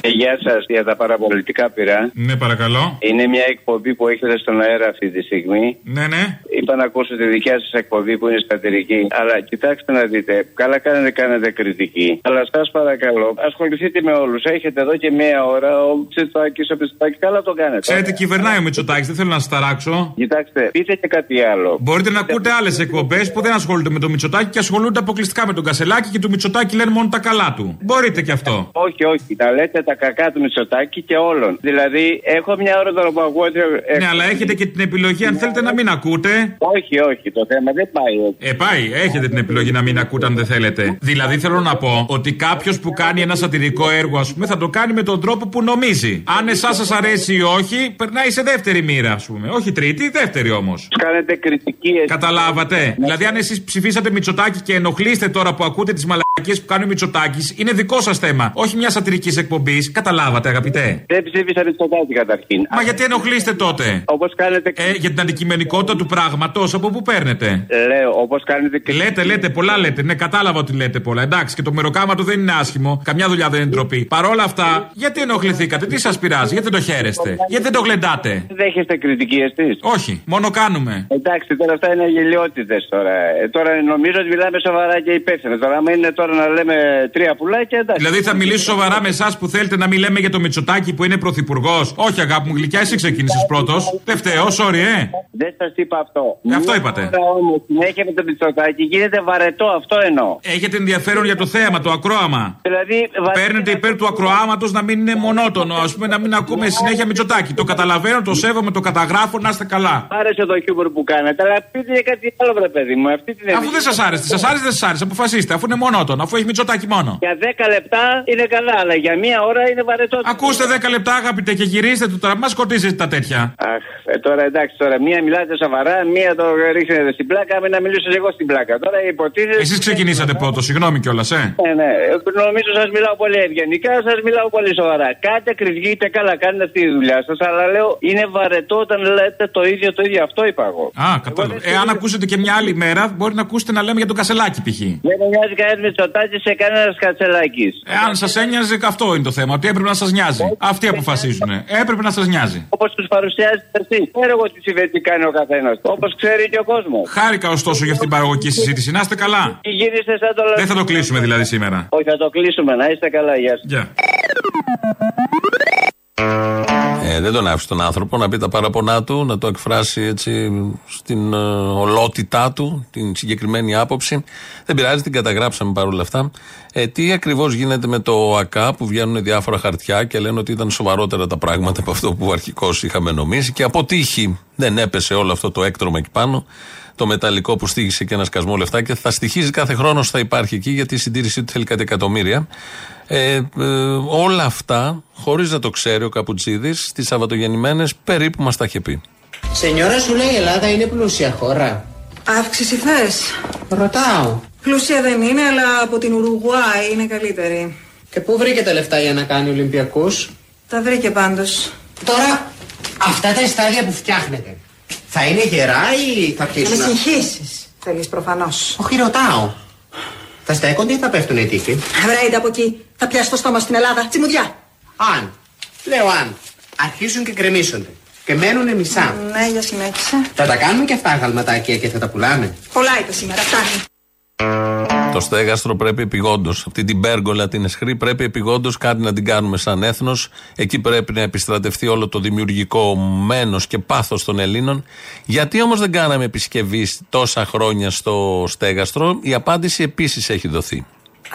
S36: Ε, Γεια σας για τα παραπολιτικά πειρά.
S15: Ναι, παρακαλώ.
S36: Είναι μια εκπομπή που έχετε στον αέρα αυτή τη στιγμή.
S15: Ναι, ναι.
S36: Είπα να ακούσω τη δικιά σας εκπομπή που είναι σατυρική. Αλλά κοιτάξτε να δείτε, καλά κάνετε, κάνετε κριτική. Αλλά σας παρακαλώ, ασχοληθείτε με όλους. Έχετε εδώ και μία ώρα ο Τσιτσάκης, ο Πιστάκη, καλά το κάνετε.
S15: Ξέρετε, κυβερνάει ο Μητσοτάκης, δεν θέλω να σας ταράξω.
S36: Κοιτάξτε, πείτε και κάτι άλλο.
S15: Μπορείτε να ακούτε άλλες εκπομπές που δεν ασχολούνται με το Μητσοτάκη και ασχολούνται αποκλειστικά με τον Κασελάκη και του Μητσοτάκη λένε μόνο τα καλά του. Μπορείτε και αυτό.
S36: Όχι, όχι, να λέτε τα κακά του Μητσοτάκη και όλων. Δηλαδή, έχω μια ώρα τώρα που ακούω. ότι, ε,
S15: Ναι, αλλά έχετε και την επιλογή αν θέλετε να μην ακούτε.
S36: Όχι, όχι, το θέμα δεν πάει έτσι.
S15: Ε, πάει. Έχετε την επιλογή να μην ακούτε αν δεν θέλετε. Δηλαδή θέλω να πω ότι κάποιος που κάνει ένα σατυρικό έργο, ας πούμε, θα το κάνει με τον τρόπο που νομίζει. Αν εσάς σας αρέσει ή όχι, περνάει σε δεύτερη μοίρα, ας πούμε. Όχι τρίτη, δεύτερη όμως.
S36: Κάνετε κριτική.
S15: Καταλάβατε. Δηλαδή, αν εσείς ψηφίσατε Μητσοτάκη και ενοχλείστε τώρα που ακούτε τις μαλακίε που κάνει ο Μητσοτάκης είναι δικό σας θέμα. Όχι μια σατυρικής εκπομπής. Καταλάβατε, αγαπητέ.
S37: Δεν ψήφισα Μητσοτάκη καταρχήν.
S15: Μα γιατί ενοχλείστε τότε;
S37: Όπως κάνετε.
S15: Ε, για την αντικειμενικότητα του πράγματος, από πού παίρνετε;
S37: Λέω, όπως κάνετε και.
S15: Λέτε, λέτε, πολλά λέτε. Ναι, κατάλαβα ότι λέτε πολλά. Εντάξει, και το μεροκάματο δεν είναι άσχημο. Καμιά δουλειά δεν είναι ντροπή. Παρ' όλα αυτά, γιατί ενοχληθήκατε, τι σας πειράζει, γιατί δεν το χαίρεστε, γιατί δεν το γλεντάτε;
S37: Δέχεστε κριτική εσείς;
S15: Όχι, μόνο κάνουμε.
S37: Εντάξει, τώρα αυτά είναι γελιότητες τώρα. Ε, τώρα νομίζω ότι μιλάμε σοβαρά και υπεύθυνα. Τώρα, άμα είναι τώρα να λέμε τρία πουλάκια, εντάξει.
S15: Δηλαδή θα μιλήσω σοβαρά με εσάς που θέλετε να μην λέμε για το Μητσοτάκι που είναι πρωθυπουργός. Όχι, αγάπη μου, γλυκιά, εσύ ξεκίνησες πρώτος. Δεν φταίω, sorry, ε.
S37: Δεν σας είπα αυτό.
S15: Ε, αυτό είπατε.
S37: Όμως συνέχεια με το Μητσοτάκι γίνεται βαρετό, αυτό εννοώ.
S15: Έχετε ενδιαφέρον για το θέαμα, το ακρόαμα.
S37: Δηλαδή,
S15: Παίρνετε υπέρ του ακροάματος να μην είναι μονότονο, ας πούμε, να μην ακούμε συνέχεια Μητσοτάκι. Το καταλαβαίνω, το σέβομαι, το καταγράφω, να είστε καλά.
S37: Άρεσε το χιούμορ που κάνετε, αλλά πείτε για κάτι άλλο, βρε παιδί μου. Αυτή την
S15: Αφού δεν σας άρεσε, σας άρεσε, δεν σας άρεσε, αποφασίστε, αφού είναι μονότονο, αφού έχει Μητσοτάκι μόνο.
S37: Για 10 λεπτά είναι καλά, αλλά για μία ώρα είναι βαρετός.
S15: Ακούστε 10 λεπτά, αγαπητέ, και γυρίστε το τώρα, μας σκοτίζετε τα τέτοια.
S37: Αχ, ε, τώρα εντάξει, τώρα μία μιλάτε σοβαρά, μία το ρίχνετε στην πλάκα, με να μιλήσω εγώ στην πλάκα. Τώρα υποτίθεται.
S15: Εσείς ξεκινήσατε πρώτο, συγγνώμη κιόλας, ε.
S37: Ναι, ναι. Ε, Νομίζω σας μιλάω πολύ ευγενικά, σας μιλάω πολύ σοβαρά. Κάντε κριτική, καλά, κάνετε αυτή τη δουλειά σας, αλλά λέω είναι βαρετό όταν λέτε το ίδιο το ίδιο. Αυτό είπα εγώ.
S15: Α, κατάλαβα. Ε, αν ακούσετε και μια άλλη μέρα, μπορεί να ακούσετε να λέμε για τον Κασελάκι π.χ.
S37: Δεν με νοιάζει κανένας Μητσοτάκη σε κανένας κατσελάκι.
S15: Ε, αν σας ένοιαζε, αυτό είναι το θέμα. Ότι έπρεπε να σας νοιάζει. Αυτοί αποφασίζουν. Έπρεπε να σας νοιάζει.
S37: Όπως τους παρουσιάζετε εσείς. Ξέρω εγώ τι συμβαίνει τι κάνει ο καθένας. Όπως ξέρει και ο κόσμος.
S15: Χάρηκα ωστόσο για αυτήν την παραγωγική συζήτηση. Να είστε καλά.
S37: Τι γύρισε σαν το
S15: Δεν θα το κλείσουμε δηλαδή σήμερα.
S37: Όχι, θα το κλείσουμε. Να είστε καλά, γεια σας.
S15: Γεια.
S3: Ε, δεν τον άφησε τον άνθρωπο να πει τα παραπονά του, να το εκφράσει έτσι στην ε, ολότητά του, την συγκεκριμένη άποψη. Δεν πειράζει, την καταγράψαμε παρόλα αυτά. Ε, τι ακριβώς γίνεται με το ΑΚΑ που βγαίνουν διάφορα χαρτιά και λένε ότι ήταν σοβαρότερα τα πράγματα από αυτό που αρχικώς είχαμε νομίσει και από τύχη δεν έπεσε όλο αυτό το έκτρωμα εκεί πάνω. Το μεταλλικό που στήχησε και ένα σκασμό λεφτά και θα στοιχίζει κάθε χρόνο θα υπάρχει εκεί γιατί η συντήρησή του θέλει κάτι εκατομμύρια. Ε, ε, όλα αυτά, χωρίς να το ξέρει ο Καπουτζίδη, στις Σαββατογεννημένες περίπου μας τα είχε πει.
S38: Σενιόρα σου λέει η Ελλάδα είναι πλούσια χώρα.
S33: Αύξηση θες;
S38: Ρωτάω.
S33: Πλούσια δεν είναι, αλλά από την Ουρουγουάη είναι καλύτερη.
S38: Και πού βρήκε τα λεφτά για να κάνει Ολυμπιακούς;
S33: Τα βρήκε πάντως.
S38: Τώρα, αυτά τα στάδια που φτιάχνετε, θα είναι γερά ή θα
S33: Να
S38: πτήσουν.
S33: με συγχύσεις. Θέλεις προφανώς.
S38: Όχι, ρωτάω. Θα στέκονται ή θα πέφτουν οι τείχοι.
S33: Βρέιντε από εκεί. Θα πιάσει το στόμα στην Ελλάδα. Τσιμουδιά.
S38: Αν, λέω αν, αρχίσουν και κρεμίσονται και μένουν μισά.
S33: Ναι, για συνέχισε.
S38: Θα τα κάνουμε και αυτά γαλματάκια και θα τα πουλάμε.
S33: Πολλά είπε σήμερα. Φτάνει.
S3: Το στέγαστρο πρέπει επιγόντως. Αυτή την πέργολα την εσχρή πρέπει επιγόντως κάτι να την κάνουμε σαν έθνος. Εκεί πρέπει να επιστρατευτεί όλο το δημιουργικό μένος και πάθος των Ελλήνων. Γιατί όμως δεν κάναμε επισκευή τόσα χρόνια στο στέγαστρο, η απάντηση επίσης έχει δοθεί.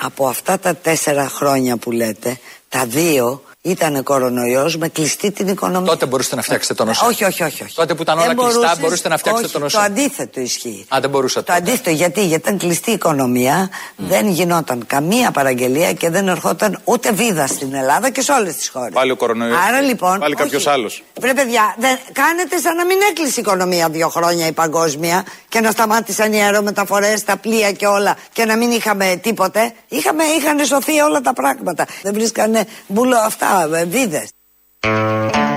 S39: Από αυτά τα τέσσερα χρόνια που λέτε, τα δύο ήταν κορονοϊός με κλειστή την οικονομία.
S40: Τότε μπορούσατε να φτιάξετε τον ΟΣΕ.
S39: Όχι, όχι, όχι. όχι.
S40: Τότε που ήταν
S39: Δεν
S40: όλα κλειστά,
S39: μπορούσες-
S40: μπορούσατε να φτιάξετε
S39: όχι,
S40: τον ΟΣΕ.
S39: Το αντίθετο ισχύει.
S40: Α, δεν μπορούσατε.
S39: Το αντίθετο, γιατί, γιατί ήταν κλειστή η οικονομία, δεν γινόταν καμία παραγγελία και δεν ερχόταν ούτε βίδα στην Ελλάδα και σε όλες τις χώρες.
S40: Πάλι ο κορονοϊός.
S39: Άρα λοιπόν.
S40: Πάλι κάποιος
S39: όχι.
S40: άλλος.
S39: Βρε παιδιά, δεν, κάνετε σαν να μην έκλεισε η οικονομία δύο χρόνια η παγκόσμια και να σταμάτησαν οι αερομεταφορές, τα πλοία και όλα και να μην είχαμε τίποτε. Είχαμε, είχαν σωθεί όλα τα πράγματα. Δεν βρίσκανε μπουλο αυτά, βίδες.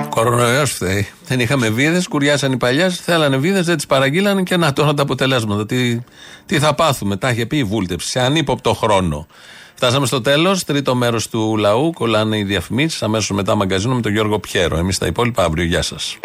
S3: Κορονοϊός φταίει. Δεν είχαμε βίδες, κουριάσαν οι παλιές, θέλανε βίδες, δεν τις παραγγείλανε και να τώρα τα αποτελέσματα. Τι, τι θα πάθουμε, τα είχε πει η βούλτεψη, σε ανύποπτο χρόνο. Φτάσαμε στο τέλος, τρίτο μέρος του λαού, κολλάνε οι διαφημίσεις, αμέσως μετά μαγκαζίνο με τον Γιώργο Πιέρο. Εμείς τα υπόλοιπα αύριο, γεια σας.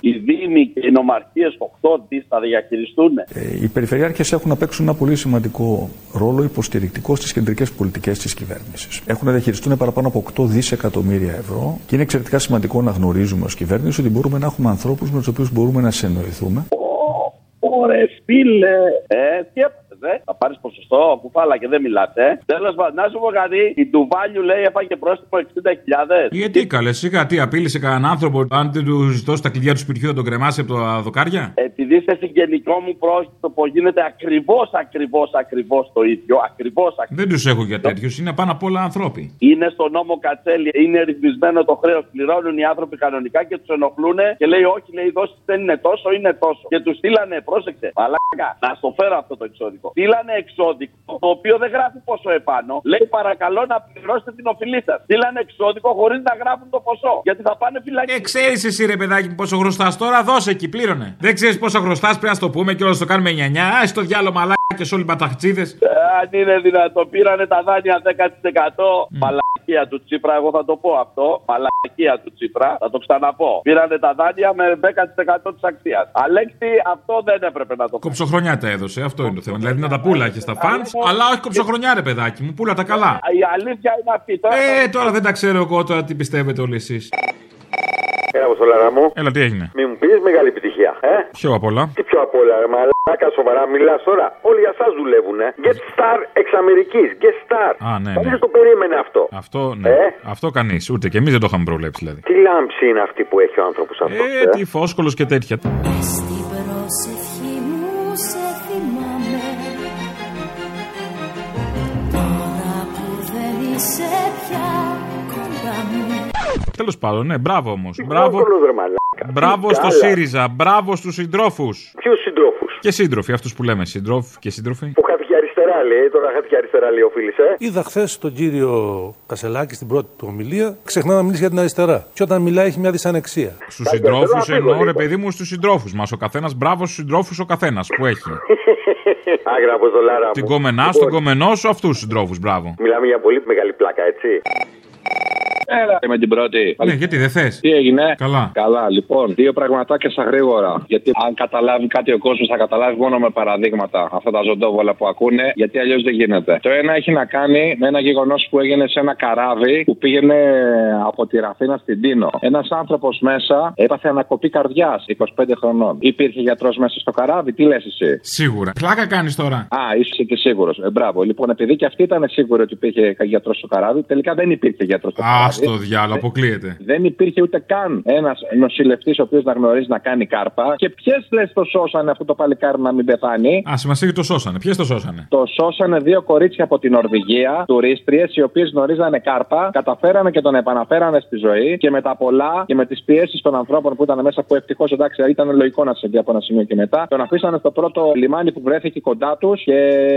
S41: Οι Δήμοι και οι νομαρχίες 8 δις θα διαχειριστούν.
S27: Ε, Οι περιφερειάρχες έχουν να παίξουν ένα πολύ σημαντικό ρόλο υποστηρικτικό στις κεντρικές πολιτικές της κυβέρνησης. Έχουν να διαχειριστούν παραπάνω από 8 δισεκατομμύρια ευρώ και είναι εξαιρετικά σημαντικό να γνωρίζουμε ως κυβέρνηση ότι μπορούμε να έχουμε ανθρώπους με τους οποίους μπορούμε να συνεννοηθούμε.
S41: Ωραία, φίλε. Ε, τι έπαθε, ε; Θα πάρεις ποσοστό, κουφάλα και δεν μιλάτε. Τέλος πάντων, να σου πω κάτι. Η Ντουβάλιου λέει έφαγε πρόστιμο 60.000.
S15: Γιατί καλέ, σιγά τι απείλησε κανέναν άνθρωπο. Αν δεν του δώσει τα κλειδιά του σπιτιού, θα τον κρεμάσει από τα δοκάρια;
S41: Επειδή είστε συγγενικό μου πρόσωπο, γίνεται ακριβώς, ακριβώς, ακριβώς το ίδιο. Ακριβώς,
S15: Δεν τους έχω για τέτοιους, είναι πάνω απ' όλα ανθρώποι.
S41: Είναι στο νόμο Κατσέλη, είναι ρυθμισμένο το χρέος. Πληρώνουν οι άνθρωποι κανονικά και τους ενοχλούν και λέει: Όχι, λέει, δώσει δεν είναι τόσο, είναι τόσο. Και τους στείλανε, πρόσεξε. Αλλά Να στο φέρω αυτό το εξώδικο. Στείλανε εξώδικο, το οποίο δεν γράφει πόσο επάνω. Λέει παρακαλώ να πληρώσετε την οφειλή σας. Στείλανε εξώδικο χωρίς να γράφουν το ποσό. Γιατί θα πάνε φυλακή.
S15: Ε, ξέρεις εσύ ρε παιδάκι μου πόσο χρωστά τώρα, δώσε εκεί, πλήρωνε. Δεν ξέρεις πόσο χρωστά, πρέπει να στο πούμε και όλα το κάνουμε 9. Α, στο διάλογο μαλάκια όλοι μπαταχτσίδε.
S41: Ε, αν είναι δυνατό, πήρανε τα δάνεια 10%. Μαλακία του Τσίπρα, εγώ θα το πω αυτό. Μαλακία του Τσίπρα, θα το ξαναπώ. Πήρανε τα δάνεια με 10% της αξίας. Αλέξη, αυτό δεν έπρεπε να το
S15: Κοψοχρονιά τα έδωσε, αυτό είναι το θέμα. Δηλαδή να τα πούλα και στα φαν, αλλά όχι κοψοχρονιά ρε παιδάκι μου, πούλα τα καλά.
S41: Η αλήθεια είναι αυτή. Τώρα
S15: Ε, τώρα δεν τα ξέρω εγώ τώρα τι πιστεύετε όλοι εσείς.
S42: Έλα, Αποστολάρα μου.
S15: Έλα, τι έγινε;
S42: Μη μου πεις μεγάλη επιτυχία, ε.
S15: Ποιο απ' όλα.
S42: Τι πιο απ' όλα, ρε μαλάκα, σοβαρά μιλάς τώρα. Όλοι για εσά δουλεύουν, ε. Get star εξ Αμερικής. Get star.
S15: Α, ναι,
S42: Κανείς
S15: ναι.
S42: δεν το περίμενε αυτό.
S15: Αυτό, ναι.
S42: Ε;
S15: Αυτό κανείς. Ούτε και εμείς δεν το είχαμε προβλέψει δηλαδή.
S42: Τι λάμψη είναι αυτή που έχει ο άνθρωπος αυτός.
S15: Ε, τι φόσκολος και τέτοια.
S43: Στην προσευχή
S15: Τέλος πάντων, ναι, μπράβο όμως. Μπράβο,
S42: Εύκολος, ρε μαλάκα.
S15: μπράβο
S42: Τι
S15: στο
S42: καλά.
S15: ΣΥΡΙΖΑ, μπράβο στους συντρόφους.
S42: Ποιους συντρόφους;
S15: Και σύντροφοι, αυτούς που λέμε, συντρόφοι και σύντροφοι.
S42: Που χάθηκε αριστερά, λέει. Τώρα χάθηκε αριστερά, λέει ο φίλης, ε.
S40: Είδα χθες τον κύριο Κασελάκη στην πρώτη του ομιλία. Ξεχνά να μιλήσει για την αριστερά. Και όταν μιλάει έχει μια δυσανεξία.
S15: Στους συντρόφους εννοώ, ρε παιδί μου, στους συντρόφους μας. Ο καθένας, μπράβο στους συντρόφους ο καθένας που έχει. [LAUGHS]
S42: Άγρα Αποστολάρα μου.
S15: Την κομμενά,
S42: Λοιπόν,
S15: στον κομμενό σου, αυτούς τους συντρόφους, μπράβο.
S42: Μιλάμε για πολύ μεγάλη πλάκα, έτσι.
S36: Έλα με την πρώτη.
S15: Ναι, γιατί δεν θες;
S36: Τι έγινε;
S15: Καλά.
S36: Καλά, λοιπόν. Δύο πραγματάκια στα γρήγορα. Γιατί αν καταλάβει κάτι ο κόσμος, θα καταλάβει μόνο με παραδείγματα αυτά τα ζωντόβολα που ακούνε, γιατί αλλιώς δεν γίνεται. Το ένα έχει να κάνει με ένα γεγονός που έγινε σε ένα καράβι που πήγαινε από τη Ραφίνα στην Τίνο. Ένας άνθρωπος μέσα έπαθε ανακοπή καρδιάς 25 χρονών. Υπήρχε γιατρός μέσα στο καράβι, τι λες εσύ;
S15: Σίγουρα. Πλάκα κάνεις τώρα.
S36: Α, είσαι και σίγουρος. Ε, μπράβο. Λοιπόν, επειδή και αυτή ήταν σίγουρη ότι υπήρχε γιατρός στο καράβι, τελικά δεν υπήρχε γιατρός στο καράβι.
S15: Α το διάλογο, αποκλείεται.
S36: Δεν υπήρχε ούτε καν ένας νοσηλευτής ο οποίος να γνωρίζει να κάνει κάρπα. Και ποιες λες το σώσανε αυτό το παλικάρι να μην πεθάνει;
S15: Α, σημασία και το σώσανε. Ποιες το σώσανε;
S36: Το σώσανε δύο κορίτσια από την Νορβηγία, τουρίστριες, οι οποίες γνωρίζανε κάρπα, καταφέρανε και τον επαναφέρανε στη ζωή και με τα πολλά και με τις πιέσεις των ανθρώπων που ήταν μέσα, που ευτυχώς εντάξει ήταν λογικό να συμβεί από ένα σημείο και μετά, τον αφήσανε στο πρώτο λιμάνι που βρέθηκε κοντά τους και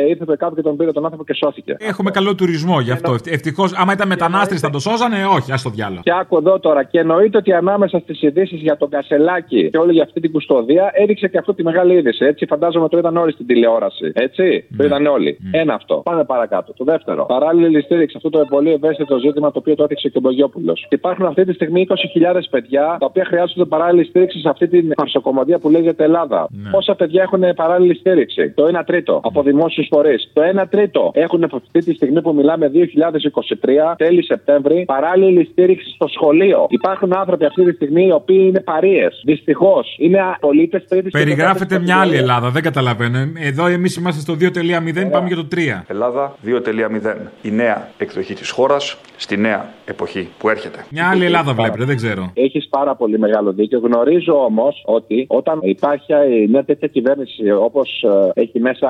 S36: ήρθε το κάτω και τον πήρε τον άνθρωπο και σώθηκε.
S15: Έχουμε καλό τουρισμό γι' αυτό. Ευτυχώς, άμα ήταν μετανάστε θα το σώζανε, όχι, ας το διάλογο.
S36: Και άκου εδώ τώρα, και εννοείται ότι ανάμεσα στις ειδήσεις για τον Κασελάκη και όλη για αυτή την κουστοδία έριξε και αυτό τη μεγάλη είδηση. Έτσι, φαντάζομαι το είδαν όλοι στην τηλεόραση. Έτσι, το είδαν όλοι. Ένα αυτό. Πάμε παρακάτω. Το δεύτερο. Παράλληλη στήριξη αυτό το πολύ ευαίσθητο ζήτημα το οποίο το έδειξε και ο Μπογιόπουλος. Υπάρχουν αυτή τη στιγμή 20.000 παιδιά τα οποία χρειάζονται παράλληλη στήριξη σε αυτή την παρσοκομωδία που λέγεται Ελλάδα. Πόσα παιδιά έχουν παράλληλη στήριξη; Το 1 τρίτο από δημόσιους φορείς. Το 1 τρίτο έχουν αυτή τη στιγμή που μιλάμε 2023, τέλη Σεπτέμβρη, παράλληλη στήριξη στο σχολείο. Υπάρχουν άνθρωποι αυτή τη στιγμή οι οποίοι είναι παρείες. Δυστυχώς. Είναι πολίτε τρίτη
S15: Περιγράφεται μια άλλη Ελλάδα, δεν καταλαβαίνω. Εδώ εμείς είμαστε στο 2.0, πάμε για το 3.
S44: Ελλάδα 2.0. Η νέα εκδοχή της χώρας στη νέα εποχή που έρχεται.
S15: Μια άλλη Ελλάδα βλέπετε, δεν ξέρω.
S36: Έχεις πάρα πολύ μεγάλο δίκιο. Γνωρίζω όμως ότι όταν υπάρχει μια τέτοια κυβέρνηση όπως έχει μέσα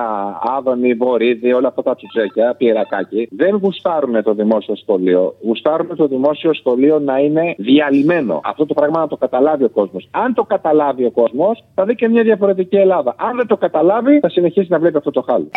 S36: Άδωνη, Βορύδη, όλα αυτά τα τσουτσέκια, πιερακάκι, δεν γουστάρουν το δημόσιο σχολείο. Γουστάρουν το δημόσιο σχολείο να είναι διαλυμένο. Αυτό το πράγμα να το καταλάβει ο κόσμος. Αν το καταλάβει ο κόσμος, θα δει και μια διαφορετική Ελλάδα. Αν δεν το καταλάβει, θα συνεχίσει να βλέπει αυτό το χάλι.